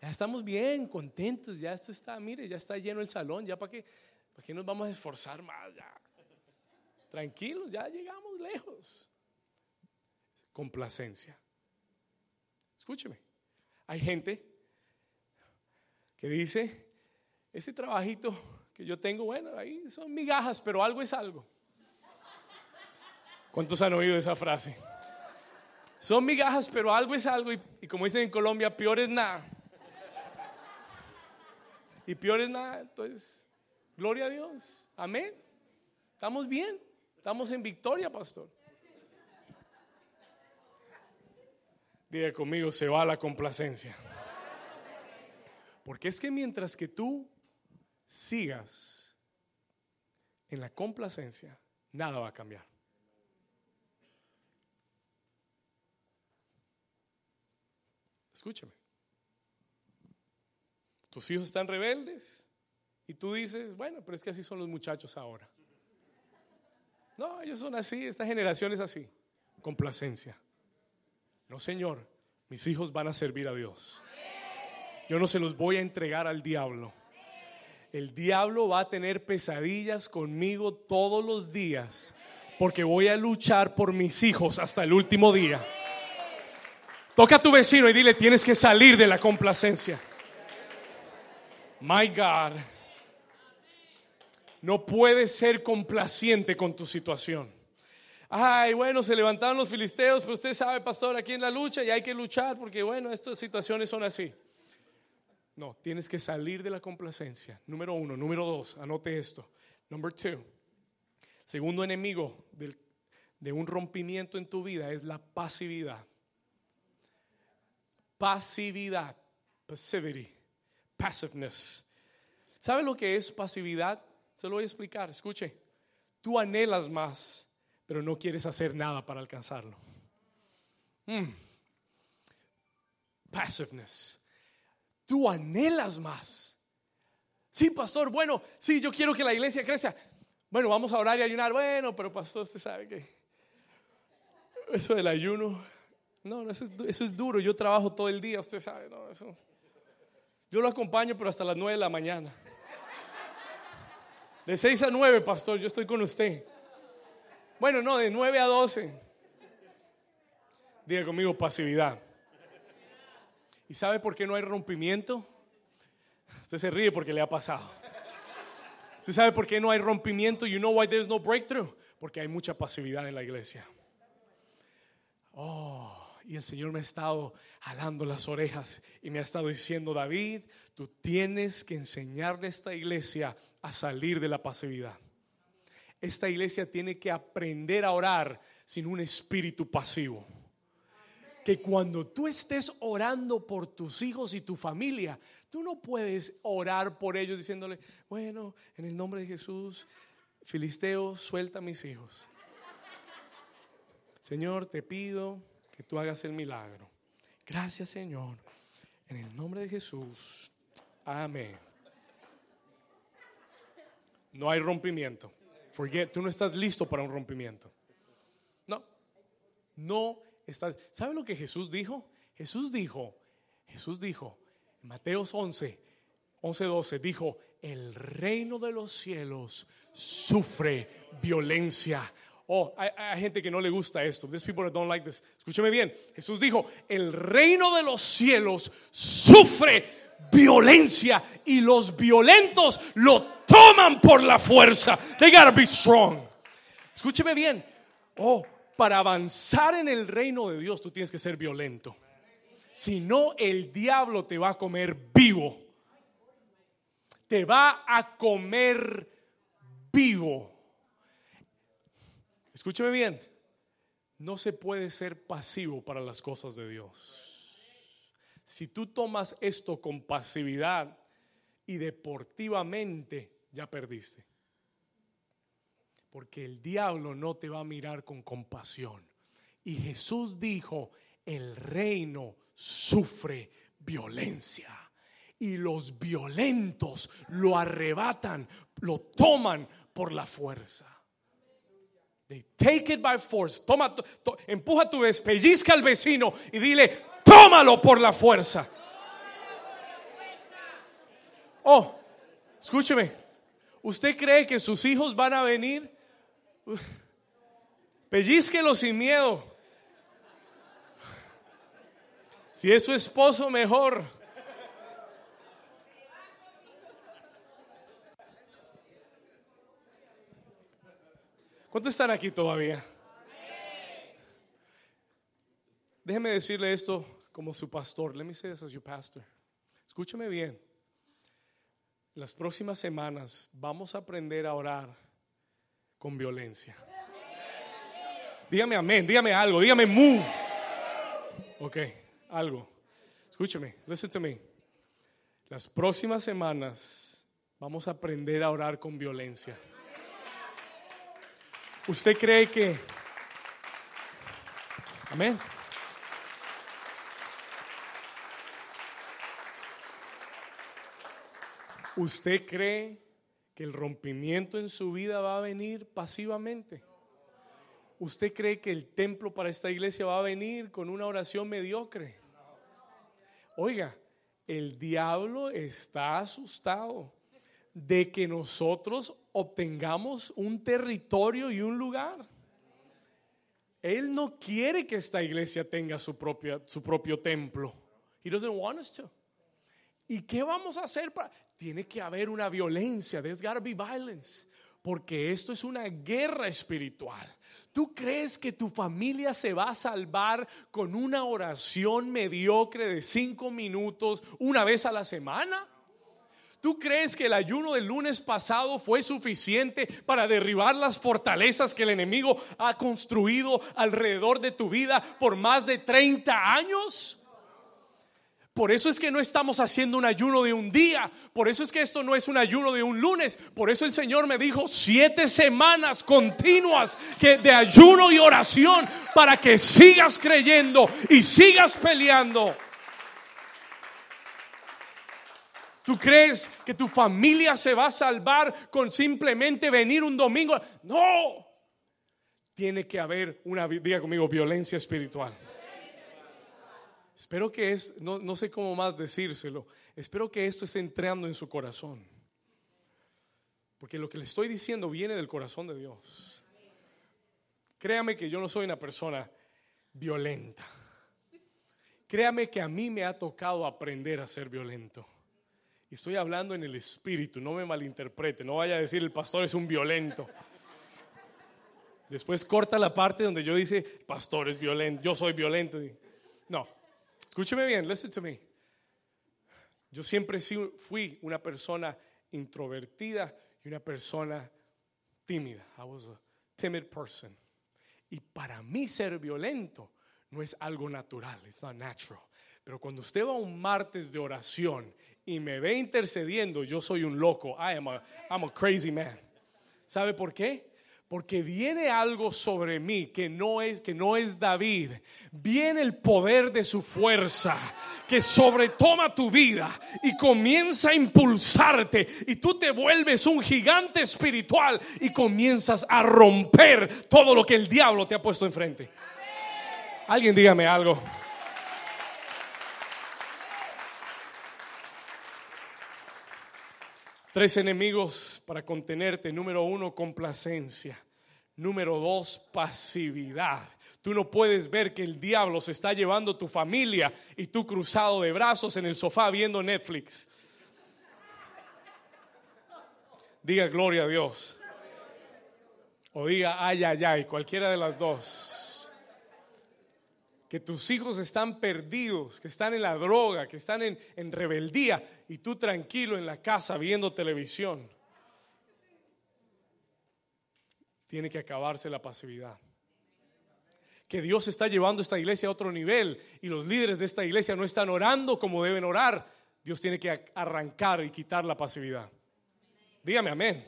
Ya estamos bien, contentos, ya esto está, mire, ya está lleno el salón, ya para qué, para qué nos vamos a esforzar más, ya. Tranquilos, ya llegamos lejos. Complacencia. Escúcheme, hay gente que dice, ese trabajito que yo tengo, bueno, ahí son migajas, pero algo es algo. ¿Cuántos han oído esa frase? Son migajas, pero algo es algo. Y, como dicen en Colombia, peor es nada. Y peor es nada. Entonces, gloria a Dios. Amén. Estamos bien. Estamos en victoria, pastor. Diga conmigo, se va la complacencia. Porque es que mientras que tú sigas en la complacencia, nada va a cambiar. Escúchame. Tus hijos están rebeldes y tú dices, bueno, pero es que así son los muchachos ahora. No, ellos son así, esta generación es así. Complacencia. No, Señor, mis hijos van a servir a Dios. Yo no se los voy a entregar al diablo. El diablo va a tener pesadillas conmigo todos los días porque voy a luchar por mis hijos hasta el último día. Toca a tu vecino y dile, tienes que salir de la complacencia. My God. No puedes ser complaciente con tu situación. Ay, bueno, se levantaron los filisteos, pero usted sabe, pastor, aquí en la lucha y hay que luchar porque, bueno, estas situaciones son así. No, tienes que salir de la complacencia. Número uno. Número dos, anote esto. Number two. Segundo enemigo de un rompimiento en tu vida es la pasividad pasividad, passivity, passiveness. ¿Sabe lo que es pasividad? Se lo voy a explicar. Escuche, tú anhelas más, pero no quieres hacer nada para alcanzarlo. Mm. Passiveness. Tú anhelas más. Sí, pastor, bueno, sí, yo quiero que la iglesia crezca. Bueno, vamos a orar y ayunar. Bueno, pero pastor, usted sabe que eso del ayuno no, eso es, duro. Yo trabajo todo el día, usted sabe. No, eso. Yo lo acompaño, pero hasta las 9 de la mañana. De 6 a 9, pastor, yo estoy con usted. Bueno, no, de 9 a 12. Diga conmigo pasividad. ¿Y sabe por qué no hay rompimiento? Usted se ríe porque le ha pasado. ¿Usted sabe por qué no hay rompimiento? You know why there's no breakthrough? Porque hay mucha pasividad en la iglesia. Oh, y el Señor me ha estado jalando las orejas y me ha estado diciendo, David, tú tienes que enseñarle a esta iglesia a salir de la pasividad. Esta iglesia tiene que aprender a orar sin un espíritu pasivo. Que cuando tú estés orando por tus hijos y tu familia, tú no puedes orar por ellos diciéndole, bueno, en el nombre de Jesús, Filisteo, suelta a mis hijos. Señor, te pido que tú hagas el milagro. Gracias, Señor. En el nombre de Jesús. Amén. No hay rompimiento. Forget, tú no estás listo para un rompimiento. No, no estás. ¿Sabe lo que Jesús dijo? Jesús dijo, Jesús dijo, en Mateo 11, 11, 12, dijo, el reino de los cielos sufre violencia. Oh, hay, hay, gente que no le gusta esto. These people that don't like this. Escúcheme bien. Jesús dijo, el reino de los cielos sufre violencia y los violentos lo toman por la fuerza. They gotta be strong. Escúcheme bien. Oh, para avanzar en el reino de Dios tú tienes que ser violento. Si no, el diablo te va a comer vivo. Te va a comer vivo. Escúcheme bien. No se puede ser pasivo para las cosas de Dios. Si tú tomas esto con pasividad y deportivamente, ya perdiste. Porque el diablo no te va a mirar con compasión. Y Jesús dijo, el reino sufre violencia. Y los violentos lo arrebatan, lo toman por la fuerza. They take it by force. Toma, to, empuja tu vez, pellizca al vecino y dile, tómalo por la fuerza. Oh, escúcheme. ¿Usted cree que sus hijos van a venir? Pellizquelo sin miedo. Si es su esposo, mejor. ¿Cuántos están aquí todavía? Déjeme decirle esto como su pastor. Let me say this as your pastor. Escúcheme bien las próximas semanas vamos a aprender a orar con violencia. Dígame amén, dígame algo, dígame mu. Ok, algo. Escúcheme, listen to me. Las próximas semanas vamos a aprender a orar con violencia. ¿Usted cree que... Amén. ¿Usted cree que el rompimiento en su vida va a venir pasivamente? ¿Usted cree que el templo para esta iglesia va a venir con una oración mediocre? Oiga, el diablo está asustado de que nosotros obtengamos un territorio y un lugar. Él no quiere que esta iglesia tenga su, propia, su propio templo. He doesn't want us to. ¿Y qué vamos a hacer para tiene que haber una violencia. There's gotta be violence. Porque esto es una guerra espiritual. ¿Tú crees que tu familia se va a salvar con una oración mediocre de cinco minutos una vez a la semana? ¿Tú crees que el ayuno del lunes pasado fue suficiente para derribar las fortalezas que el enemigo ha construido alrededor de tu vida por más de 30 años? Por eso es que no estamos haciendo un ayuno de un día. Por eso es que esto no es un ayuno de un lunes. Por eso el Señor me dijo siete semanas continuas que de ayuno y oración para que sigas creyendo y sigas peleando. ¿Tú crees que tu familia se va a salvar con simplemente venir un domingo? No. Tiene que haber una, diga conmigo, violencia espiritual. Espero que es, no, no sé cómo más decírselo, espero que esto esté entrando en su corazón. Porque lo que le estoy diciendo viene del corazón de Dios. Créame que yo no soy una persona violenta. Créame que a mí me ha tocado aprender a ser violento. Y estoy hablando en el espíritu, no me malinterprete, no vaya a decir el pastor es un violento. Después corta la parte donde yo dice, pastor es violento, yo soy violento. No, escúcheme bien, listen to me. Yo siempre fui una persona introvertida y una persona tímida. I was a timid person. Y para mí ser violento no es algo natural, it's not natural. Pero cuando usted va un martes de oración y me ve intercediendo, yo soy un loco. I am I'm a crazy man. ¿Sabe por qué? Porque viene algo sobre mí que no es que no es David. Viene el poder de su fuerza que sobretoma tu vida y comienza a impulsarte y tú te vuelves un gigante espiritual y comienzas a romper todo lo que el diablo te ha puesto enfrente. Alguien dígame algo. Tres enemigos para contenerte. Número uno, complacencia. Número dos, pasividad. Tú no puedes ver que el diablo se está llevando tu familia y tú cruzado de brazos en el sofá viendo Netflix. Diga gloria a Dios. O diga ay, ay, ay, cualquiera de las dos que tus hijos están perdidos, que están en la droga, que están en, rebeldía y tú tranquilo en la casa viendo televisión. Tiene que acabarse la pasividad. Que Dios está llevando esta iglesia a otro nivel y los líderes de esta iglesia no están orando como deben orar. Dios tiene que arrancar y quitar la pasividad. Dígame amén.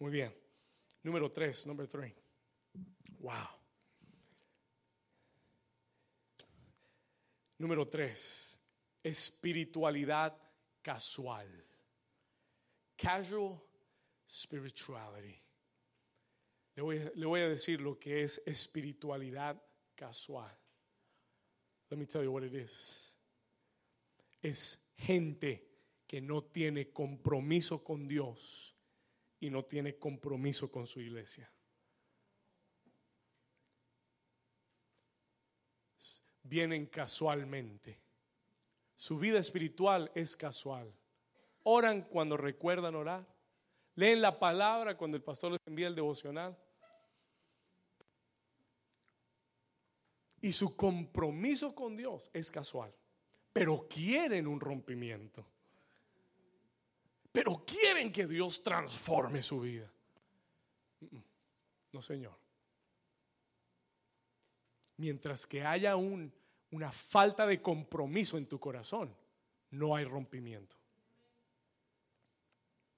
Muy bien. Número tres, número tres. Wow. Número tres, espiritualidad casual. Casual spirituality. Le voy, a, decir lo que es espiritualidad casual. Let me tell you what it is. Es gente que no tiene compromiso con Dios y no tiene compromiso con su iglesia. Vienen casualmente. Su vida espiritual es casual. Oran cuando recuerdan orar. Leen la palabra cuando el pastor les envía el devocional. Y su compromiso con Dios es casual. Pero quieren un rompimiento. Pero quieren que Dios transforme su vida. No, Señor. Mientras que haya un una falta de compromiso en tu corazón, no hay rompimiento.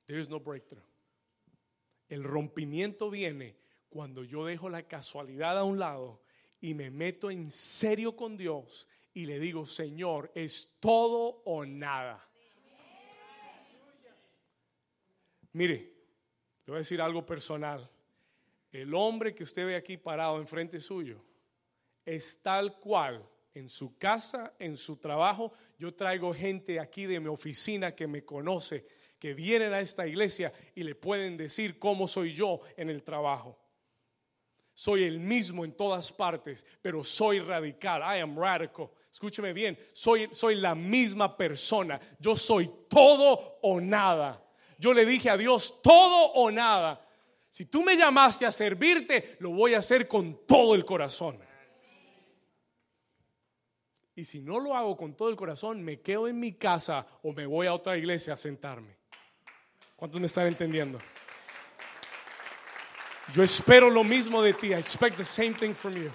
There is no breakthrough. El rompimiento viene cuando yo dejo la casualidad a un lado y me meto en serio con Dios y le digo, Señor, es todo o nada. Mire, le voy a decir algo personal. El hombre que usted ve aquí parado enfrente suyo es tal cual en su casa, en su trabajo. Yo traigo gente aquí de mi oficina que me conoce, que vienen a esta iglesia y le pueden decir cómo soy yo en el trabajo. Soy el mismo en todas partes, pero soy radical. I am radical. Escúcheme bien, soy, soy la misma persona. Yo soy todo o nada. Yo le dije a Dios todo o nada. Si tú me llamaste a servirte, lo voy a hacer con todo el corazón. Y si no lo hago con todo el corazón, me quedo en mi casa o me voy a otra iglesia a sentarme. ¿Cuántos me están entendiendo? Yo espero lo mismo de ti. I expect the same thing from you.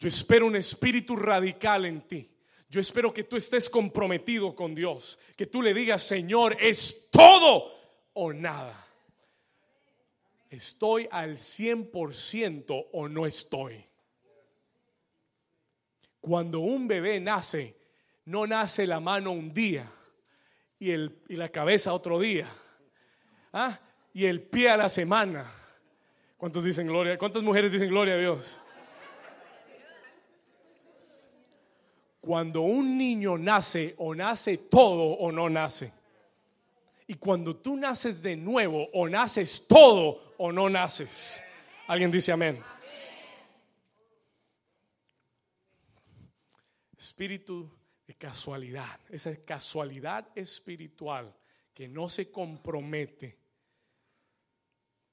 Yo espero un espíritu radical en ti. Yo espero que tú estés comprometido con Dios. Que tú le digas, Señor, es todo o nada. ¿Estoy al 100% o no estoy? Cuando un bebé nace, no nace la mano un día y, el, y la cabeza otro día. ¿Ah? Y el pie a la semana. ¿Cuántos dicen gloria? ¿Cuántas mujeres dicen gloria a Dios? Cuando un niño nace, o nace todo o no nace. Y cuando tú naces de nuevo, o naces todo o no naces. Alguien dice amén. Espíritu de casualidad, esa casualidad espiritual que no se compromete,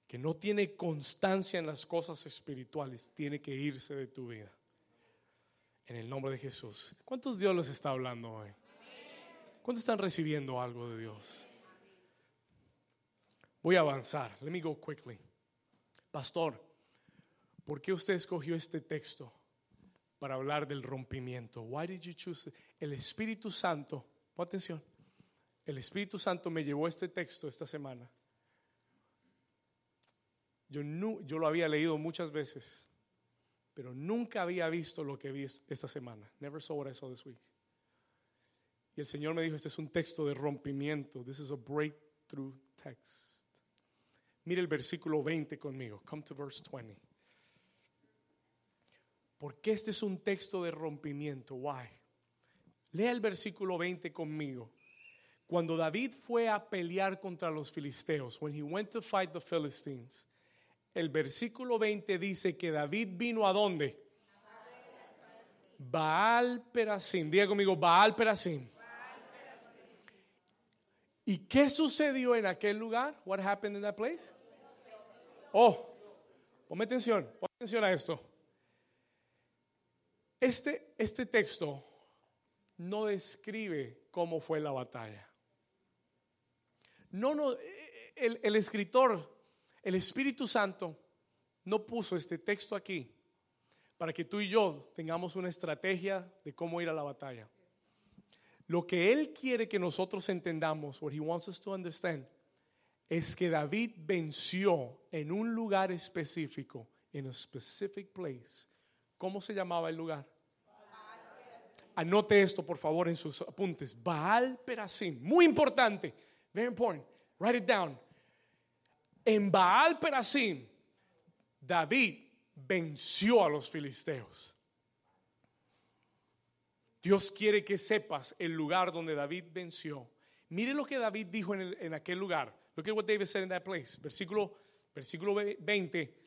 que no tiene constancia en las cosas espirituales, tiene que irse de tu vida. En el nombre de Jesús. ¿Cuántos Dios les está hablando hoy? ¿Cuántos están recibiendo algo de Dios? Voy a avanzar. Let me go quickly. Pastor, ¿por qué usted escogió este texto para hablar del rompimiento? Why did you choose? El Espíritu Santo, pon atención. El Espíritu Santo me llevó este texto esta semana. Yo, no, yo lo había leído muchas veces, pero nunca había visto lo que vi esta semana. Never saw what I saw this week. Y el Señor me dijo, este es un texto de rompimiento. This is a breakthrough text. Mire el versículo 20 conmigo. Come to verse 20. Porque este es un texto de rompimiento. Why? Lea el versículo 20 conmigo. Cuando David fue a pelear contra los filisteos, when he went to fight the Philistines, el versículo 20 dice que David vino a dónde? Baal Perasim. Diga conmigo, Baal Perasim. ¿Y qué sucedió en aquel lugar? What happened in that place? Oh, ponme atención, ponme atención a esto. Este, este texto no describe cómo fue la batalla. No, no, el, el escritor, el Espíritu Santo, no puso este texto aquí para que tú y yo tengamos una estrategia de cómo ir a la batalla. Lo que Él quiere que nosotros entendamos, what He wants us to understand, es que David venció en un lugar específico, en a specific place. ¿Cómo se llamaba el lugar? Anote esto, por favor, en sus apuntes. Baal Perasim. Muy importante. Very important. Write it down. En Baal Perasim, David venció a los filisteos. Dios quiere que sepas el lugar donde David venció. Mire lo que David dijo en, en aquel lugar. Look at what David said in that place. Versículo, versículo 20.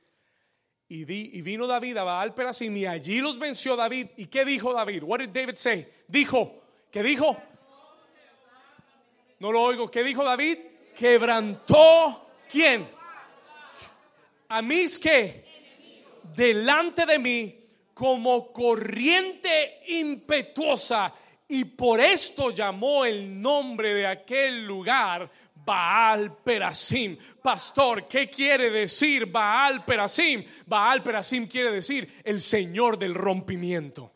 Y, di, y, vino David a Baal Perasim y allí los venció David. ¿Y qué dijo David? What did David say? Dijo, ¿qué dijo? No lo oigo. ¿Qué dijo David? Quebrantó quién? A mis que delante de mí como corriente impetuosa y por esto llamó el nombre de aquel lugar Baal Perasim. Pastor, ¿qué quiere decir Baal Perasim? Baal Perasim quiere decir el Señor del rompimiento.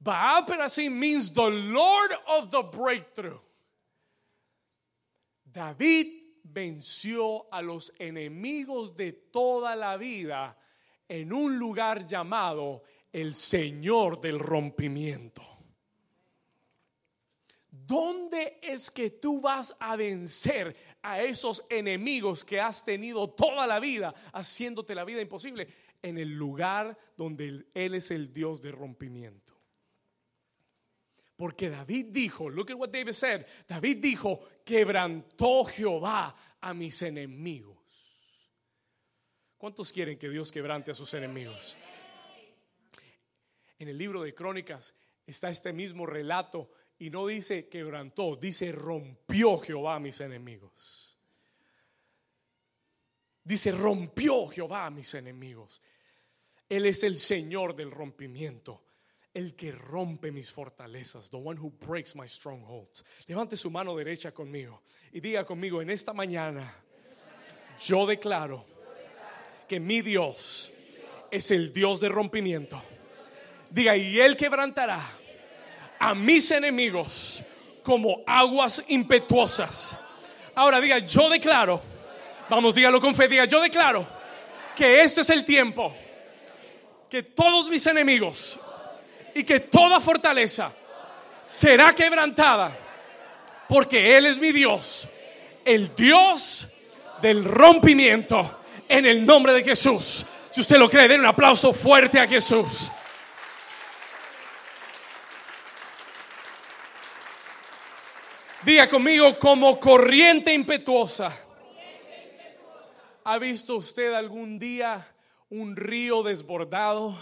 Baal Perasim means the Lord of the breakthrough. David venció a los enemigos de toda la vida en un lugar llamado el Señor del rompimiento. ¿Dónde es que tú vas a vencer a esos enemigos que has tenido toda la vida haciéndote la vida imposible? En el lugar donde Él es el Dios de rompimiento. Porque David dijo, look at what David said, David dijo, quebrantó Jehová a mis enemigos. ¿Cuántos quieren que Dios quebrante a sus enemigos? En el libro de Crónicas está este mismo relato y no dice quebrantó, dice rompió Jehová a mis enemigos. Dice rompió Jehová a mis enemigos. Él es el Señor del rompimiento, el que rompe mis fortalezas, the one who breaks my strongholds. Levante su mano derecha conmigo y diga conmigo en esta mañana, yo declaro que mi Dios es el Dios de rompimiento. Diga, y Él quebrantará a mis enemigos como aguas impetuosas. Ahora diga, yo declaro, vamos, dígalo con fe, diga, yo declaro que este es el tiempo que todos mis enemigos y que toda fortaleza será quebrantada porque Él es mi Dios, el Dios del rompimiento en el nombre de Jesús. Si usted lo cree, den un aplauso fuerte a Jesús. Diga conmigo como corriente impetuosa. ¿Ha visto usted algún día un río desbordado?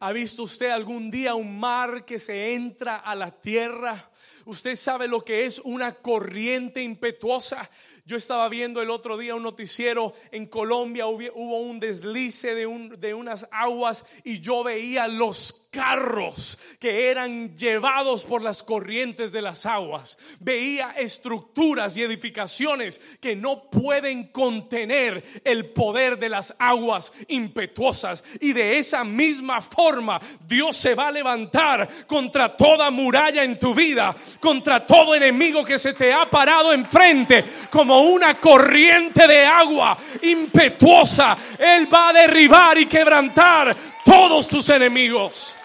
¿Ha visto usted algún día un mar que se entra a la tierra? ¿Usted sabe lo que es una corriente impetuosa? Yo estaba viendo el otro día un noticiero en Colombia, hubo, un deslice de, un, de unas aguas y yo veía los carros que eran llevados por las corrientes de las aguas. Veía estructuras y edificaciones que no pueden contener el poder de las aguas impetuosas. Y de esa misma forma Dios se va a levantar contra toda muralla en tu vida, contra todo enemigo que se te ha parado enfrente como una corriente de agua impetuosa. Él va a derribar y quebrantar todos tus enemigos.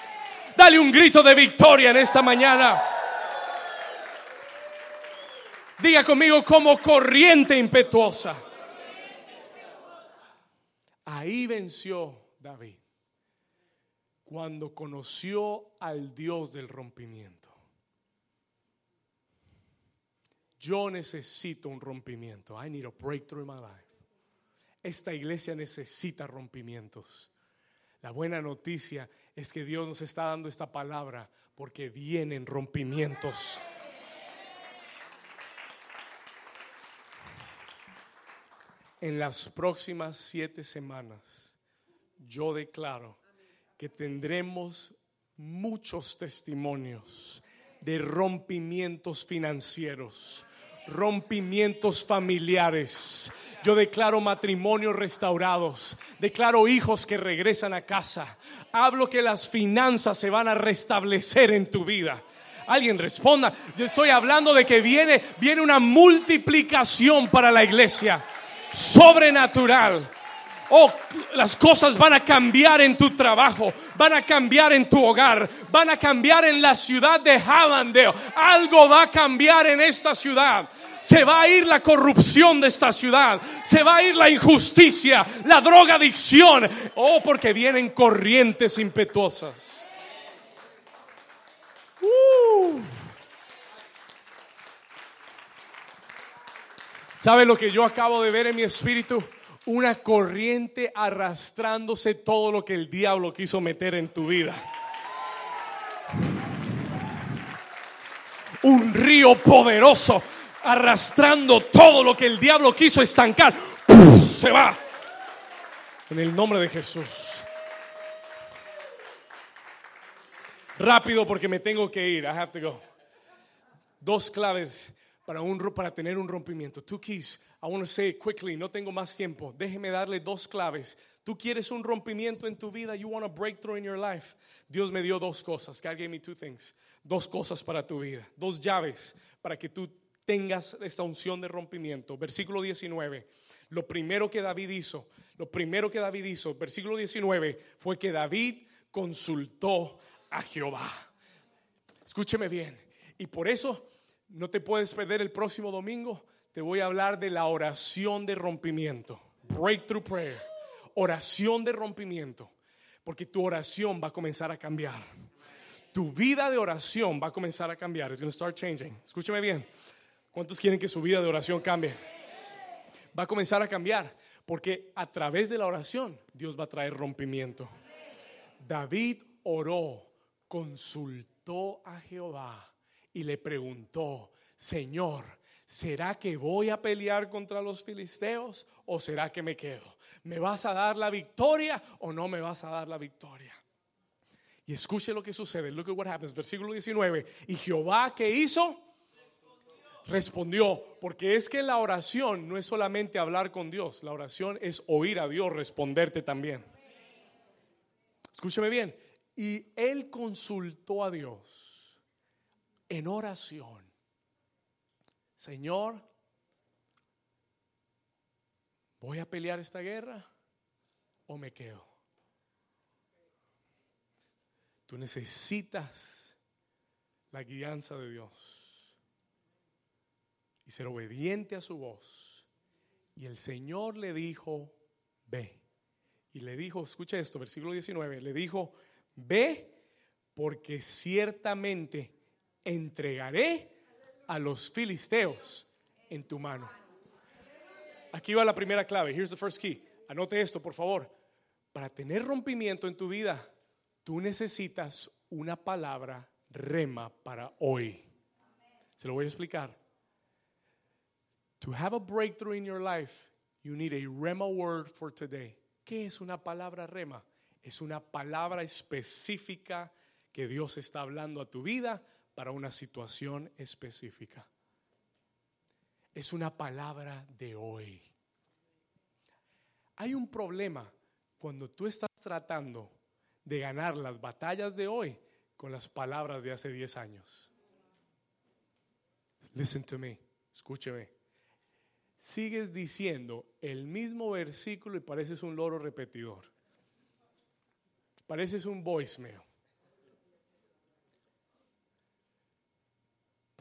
Dale un grito de victoria en esta mañana. Diga conmigo como corriente impetuosa. Ahí venció David cuando conoció al Dios del rompimiento. Yo necesito un rompimiento. I need a breakthrough in my life. Esta iglesia necesita rompimientos. La buena noticia es que Dios nos está dando esta palabra porque vienen rompimientos. En las próximas siete semanas, yo declaro que tendremos muchos testimonios de rompimientos financieros, rompimientos familiares. Yo declaro matrimonios restaurados, declaro hijos que regresan a casa. Hablo que las finanzas se van a restablecer en tu vida. Alguien responda. Yo estoy hablando de que viene viene una multiplicación para la iglesia sobrenatural. Oh, las cosas van a cambiar en tu trabajo, van a cambiar en tu hogar, van a cambiar en la ciudad de Hallandale. Algo va a cambiar en esta ciudad se va a ir la corrupción de esta ciudad, se va a ir la injusticia, la drogadicción, oh, porque vienen corrientes impetuosas. Uh. ¿Sabe lo que yo acabo de ver en mi espíritu? Una corriente arrastrándose todo lo que el diablo quiso meter en tu vida. Un río poderoso arrastrando todo lo que el diablo quiso estancar. Se va. En el nombre de Jesús. Rápido porque me tengo que ir. I have to go. Dos claves para, un, tener un rompimiento. Two keys. I want to say quickly. No tengo más tiempo. Déjeme darle dos claves. Tú quieres un rompimiento en tu vida. You want a breakthrough in your life. Dios me dio dos cosas. God gave me two things. Dos cosas para tu vida. Dos llaves para que tú tengas esta unción de rompimiento. Versículo 19. Lo primero que David hizo, lo primero que David hizo, versículo 19, fue que David consultó a Jehová. Escúcheme bien. Y por eso no te puedes perder el próximo domingo. Te voy a hablar de la oración de rompimiento. Breakthrough prayer. Oración de rompimiento. Porque tu oración va a comenzar a cambiar. Tu vida de oración va a comenzar a cambiar. It's going to start changing. Escúcheme bien. ¿Cuántos quieren que su vida de oración cambie? Va a comenzar a cambiar porque a través de la oración Dios va a traer rompimiento. David oró, consultó a Jehová y le preguntó, Señor, ¿será que voy a pelear contra los filisteos o será que me quedo? ¿Me vas a dar la victoria o no me vas a dar la victoria? Y escuche lo que sucede. Look at what happens. Versículo 19. Y Jehová, ¿qué hizo? respondió, porque es que la oración no es solamente hablar con Dios, la oración es oír a Dios responderte también. Escúcheme bien, y él consultó a Dios en oración. Señor, ¿voy a pelear esta guerra o me quedo? Tú necesitas la guianza de Dios y ser obediente a su voz. Y el Señor le dijo, ve. Y le dijo, escucha esto, versículo 19, le dijo, ve porque ciertamente entregaré a los filisteos en tu mano. Aquí va la primera clave. Here's the first key. Anote esto, por favor. Para tener rompimiento en tu vida, tú necesitas una palabra rema para hoy. Se lo voy a explicar. To have a breakthrough in your life, you need a rema word for today. ¿Qué es una palabra rema? Es una palabra específica que Dios está hablando a tu vida para una situación específica. Es una palabra de hoy. Hay un problema cuando tú estás tratando de ganar las batallas de hoy con las palabras de hace 10 años. Listen to me, escúcheme. Sigues diciendo el mismo versículo y pareces un loro repetidor. Pareces un voicemail.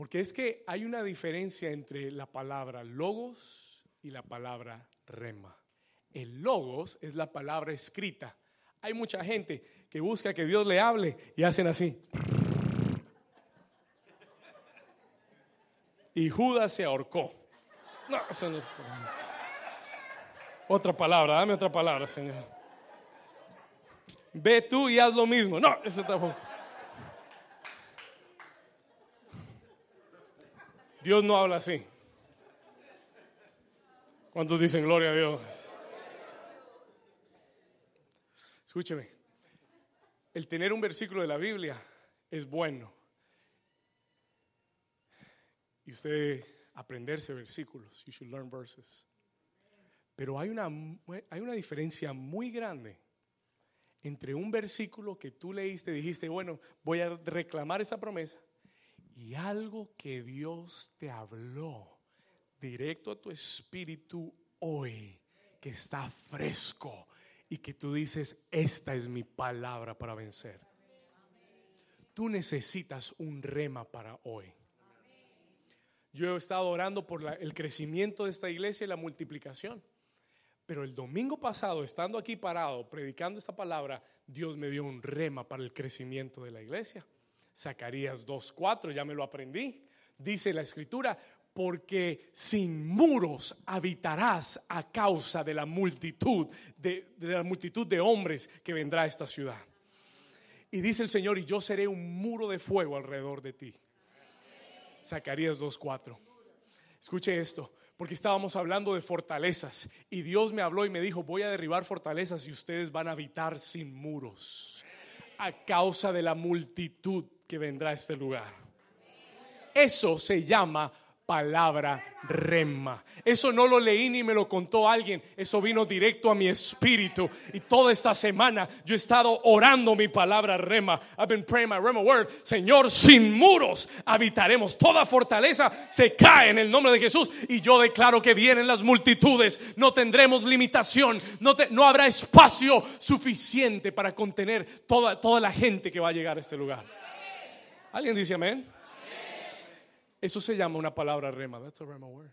Porque es que hay una diferencia entre la palabra logos y la palabra rema. El logos es la palabra escrita. Hay mucha gente que busca que Dios le hable y hacen así. Y Judas se ahorcó. No, eso no es Otra palabra, dame otra palabra, Señor. Ve tú y haz lo mismo. No, eso tampoco. Dios no habla así. ¿Cuántos dicen gloria a Dios? Escúcheme, el tener un versículo de la Biblia es bueno. Y usted aprenderse versículos, you should learn verses. Pero hay una, hay una diferencia muy grande entre un versículo que tú leíste, dijiste, bueno, voy a reclamar esa promesa, y algo que Dios te habló directo a tu espíritu hoy, que está fresco, y que tú dices, esta es mi palabra para vencer. Tú necesitas un rema para hoy. Yo he estado orando por el crecimiento de esta iglesia y la multiplicación. Pero el domingo pasado, estando aquí parado, predicando esta palabra, Dios me dio un rema para el crecimiento de la iglesia. Zacarías 2.4, ya me lo aprendí. Dice la escritura, porque sin muros habitarás a causa de la multitud, de, la multitud de hombres que vendrá a esta ciudad. Y dice el Señor, y yo seré un muro de fuego alrededor de ti. Zacarías 2.4. Escuche esto, porque estábamos hablando de fortalezas y Dios me habló y me dijo, voy a derribar fortalezas y ustedes van a habitar sin muros a causa de la multitud que vendrá a este lugar. Eso se llama palabra rema. Eso no lo leí ni me lo contó alguien, eso vino directo a mi espíritu. Y toda esta semana yo he estado orando mi palabra rema. I've been praying my rema word. Señor, sin muros habitaremos. Toda fortaleza se cae en el nombre de Jesús. Y yo declaro que vienen las multitudes. No tendremos limitación. No, no habrá espacio suficiente para contener toda, toda la gente que va a llegar a este lugar. ¿Alguien dice amén? Eso se llama una palabra rema. That's a rema word.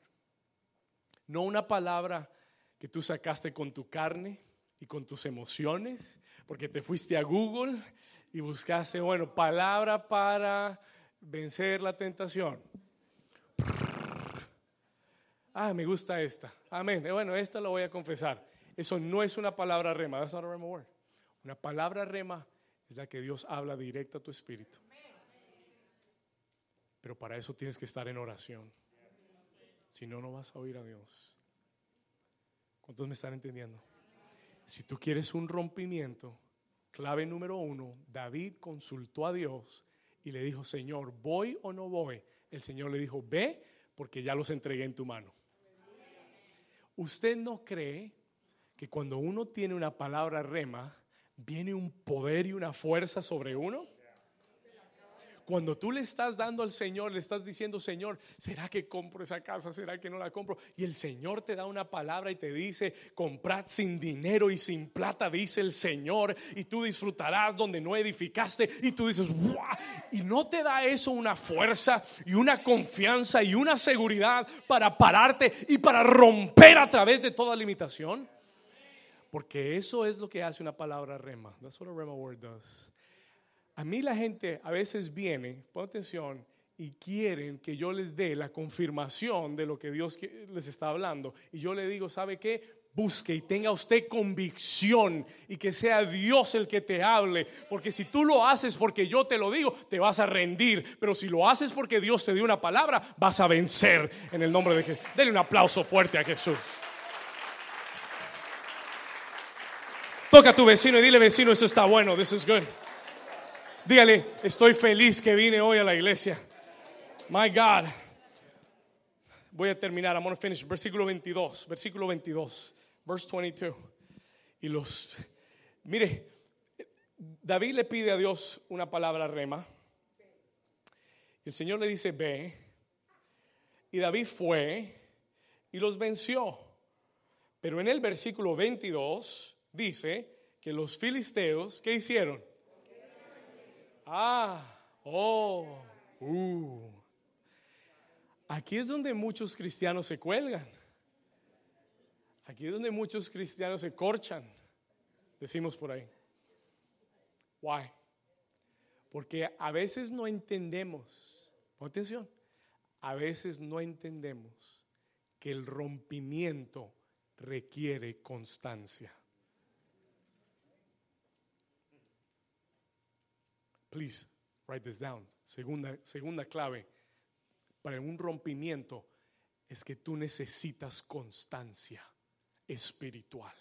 No una palabra que tú sacaste con tu carne y con tus emociones, porque te fuiste a Google y buscaste, bueno, palabra para vencer la tentación. Ah, me gusta esta. Amén. Eh, bueno, esta lo voy a confesar. Eso no es una palabra rema. That's not a rema word. Una palabra rema es la que Dios habla directo a tu espíritu. Pero para eso tienes que estar en oración. Si no, no vas a oír a Dios. ¿Cuántos me están entendiendo? Si tú quieres un rompimiento, clave número uno, David consultó a Dios y le dijo, Señor, ¿voy o no voy? El Señor le dijo, ve porque ya los entregué en tu mano. ¿Usted no cree que cuando uno tiene una palabra rema, viene un poder y una fuerza sobre uno? Cuando tú le estás dando al Señor, le estás diciendo, Señor, ¿será que compro esa casa? ¿Será que no la compro? Y el Señor te da una palabra y te dice, comprad sin dinero y sin plata, dice el Señor, y tú disfrutarás donde no edificaste. Y tú dices, ¡Wow! Y no te da eso una fuerza y una confianza y una seguridad para pararte y para romper a través de toda limitación. Porque eso es lo que hace una palabra rema. That's what a rema word does. A mí la gente a veces viene, pon atención, y quieren que yo les dé la confirmación de lo que Dios les está hablando. Y yo le digo, ¿sabe qué? Busque y tenga usted convicción y que sea Dios el que te hable. Porque si tú lo haces porque yo te lo digo, te vas a rendir. Pero si lo haces porque Dios te dio una palabra, vas a vencer en el nombre de Jesús. Denle un aplauso fuerte a Jesús. Toca a tu vecino y dile, vecino, eso está bueno, this is good. Dígale, estoy feliz que vine hoy a la iglesia. My God. Voy a terminar, I'm going to finish. Versículo 22, versículo 22, verse 22. Y los, mire, David le pide a Dios una palabra rema. El Señor le dice, ve. Y David fue y los venció. Pero en el versículo 22 dice que los filisteos, ¿qué hicieron? Ah, oh, uh. Aquí es donde muchos cristianos se cuelgan. Aquí es donde muchos cristianos se corchan, decimos por ahí. Why? Porque a veces no entendemos, pon atención, a veces no entendemos que el rompimiento requiere constancia. Please write this down. Segunda, segunda clave para un rompimiento es que tú necesitas constancia espiritual.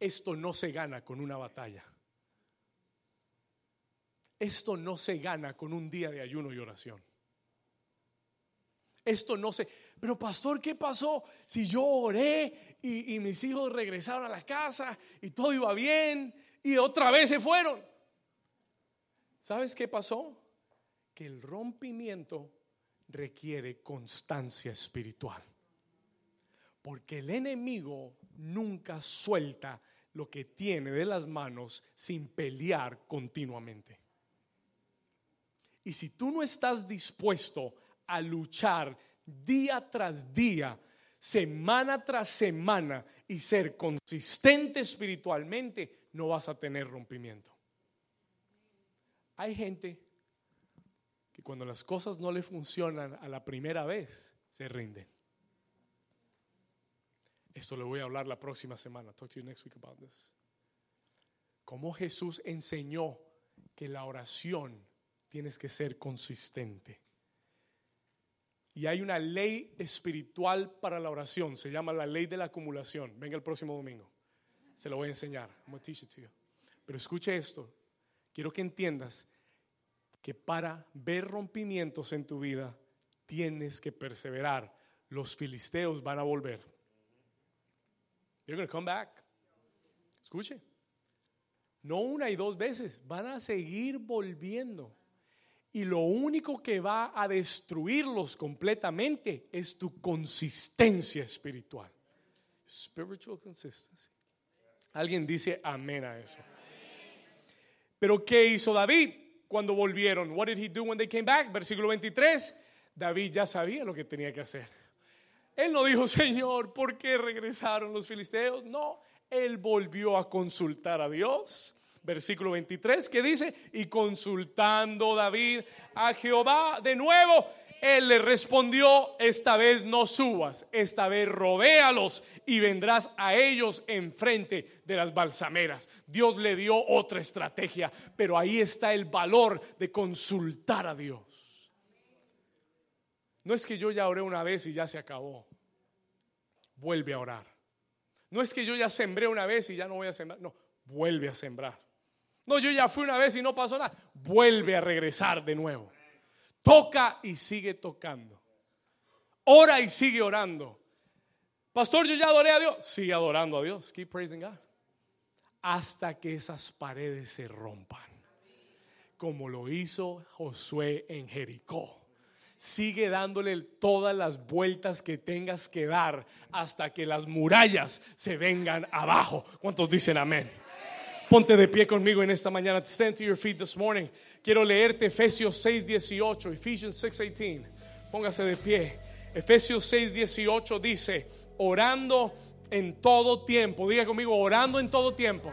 Esto no se gana con una batalla. Esto no se gana con un día de ayuno y oración. Esto no se... Pero pastor, ¿qué pasó? Si yo oré y, y mis hijos regresaron a la casa y todo iba bien y otra vez se fueron. ¿Sabes qué pasó? Que el rompimiento requiere constancia espiritual. Porque el enemigo nunca suelta lo que tiene de las manos sin pelear continuamente. Y si tú no estás dispuesto a luchar día tras día, semana tras semana y ser consistente espiritualmente, no vas a tener rompimiento. Hay gente que cuando las cosas no le funcionan a la primera vez, se rinden. Esto le voy a hablar la próxima semana. Talk to you next week about this. Cómo Jesús enseñó que la oración tienes que ser consistente. Y hay una ley espiritual para la oración, se llama la ley de la acumulación. Venga el próximo domingo. Se lo voy a enseñar. Pero escuche esto. Quiero que entiendas que para ver rompimientos en tu vida tienes que perseverar. Los filisteos van a volver. They're going to come back. Escuche. No una y dos veces, van a seguir volviendo. Y lo único que va a destruirlos completamente es tu consistencia espiritual. Spiritual consistency. Alguien dice amén a eso. Pero ¿qué hizo David? cuando volvieron. What did he do when they came back? Versículo 23. David ya sabía lo que tenía que hacer. Él no dijo, Señor, ¿por qué regresaron los filisteos? No, él volvió a consultar a Dios. Versículo 23, que dice, y consultando David a Jehová de nuevo, él le respondió, esta vez no subas, esta vez rodéalos y vendrás a ellos enfrente de las balsameras. Dios le dio otra estrategia, pero ahí está el valor de consultar a Dios. No es que yo ya oré una vez y ya se acabó. Vuelve a orar. No es que yo ya sembré una vez y ya no voy a sembrar. No, vuelve a sembrar. No, yo ya fui una vez y no pasó nada. Vuelve a regresar de nuevo. Toca y sigue tocando. Ora y sigue orando. Pastor, yo ya adoré a Dios. Sigue adorando a Dios. Keep praising God. Hasta que esas paredes se rompan. Como lo hizo Josué en Jericó. Sigue dándole todas las vueltas que tengas que dar hasta que las murallas se vengan abajo. ¿Cuántos dicen amén? Ponte de pie conmigo en esta mañana. Stand to your feet this morning. Quiero leerte Efesios 6:18, Ephesians 6:18. Póngase de pie. Efesios 6:18 dice, orando en todo tiempo. Diga conmigo, orando en todo tiempo.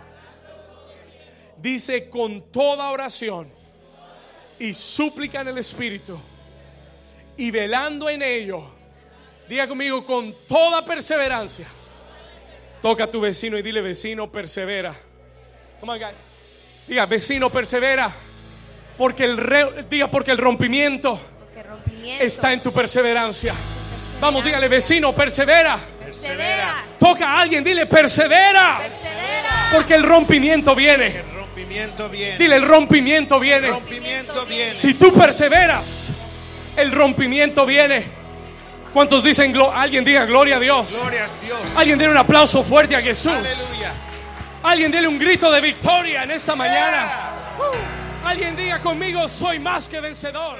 Dice con toda oración y súplica en el Espíritu y velando en ello. Diga conmigo con toda perseverancia. Toca a tu vecino y dile, vecino, persevera. Come on, guys. Diga, vecino, persevera. Porque el re- diga, porque el rompimiento Porque rompimiento. está en tu perseverancia. Vamos, dígale, vecino, persevera. Persevera. Toca a alguien, dile, persevera. Persevera. Porque el rompimiento viene. El rompimiento viene. Dile, el rompimiento viene. El rompimiento viene. Si tú perseveras, el rompimiento viene. ¿Cuántos dicen, alguien diga gloria a Dios? Gloria a Dios. Alguien dele un aplauso fuerte a Jesús. Aleluya. Alguien dele un grito de victoria en esta mañana. Alguien diga conmigo, soy más que vencedor.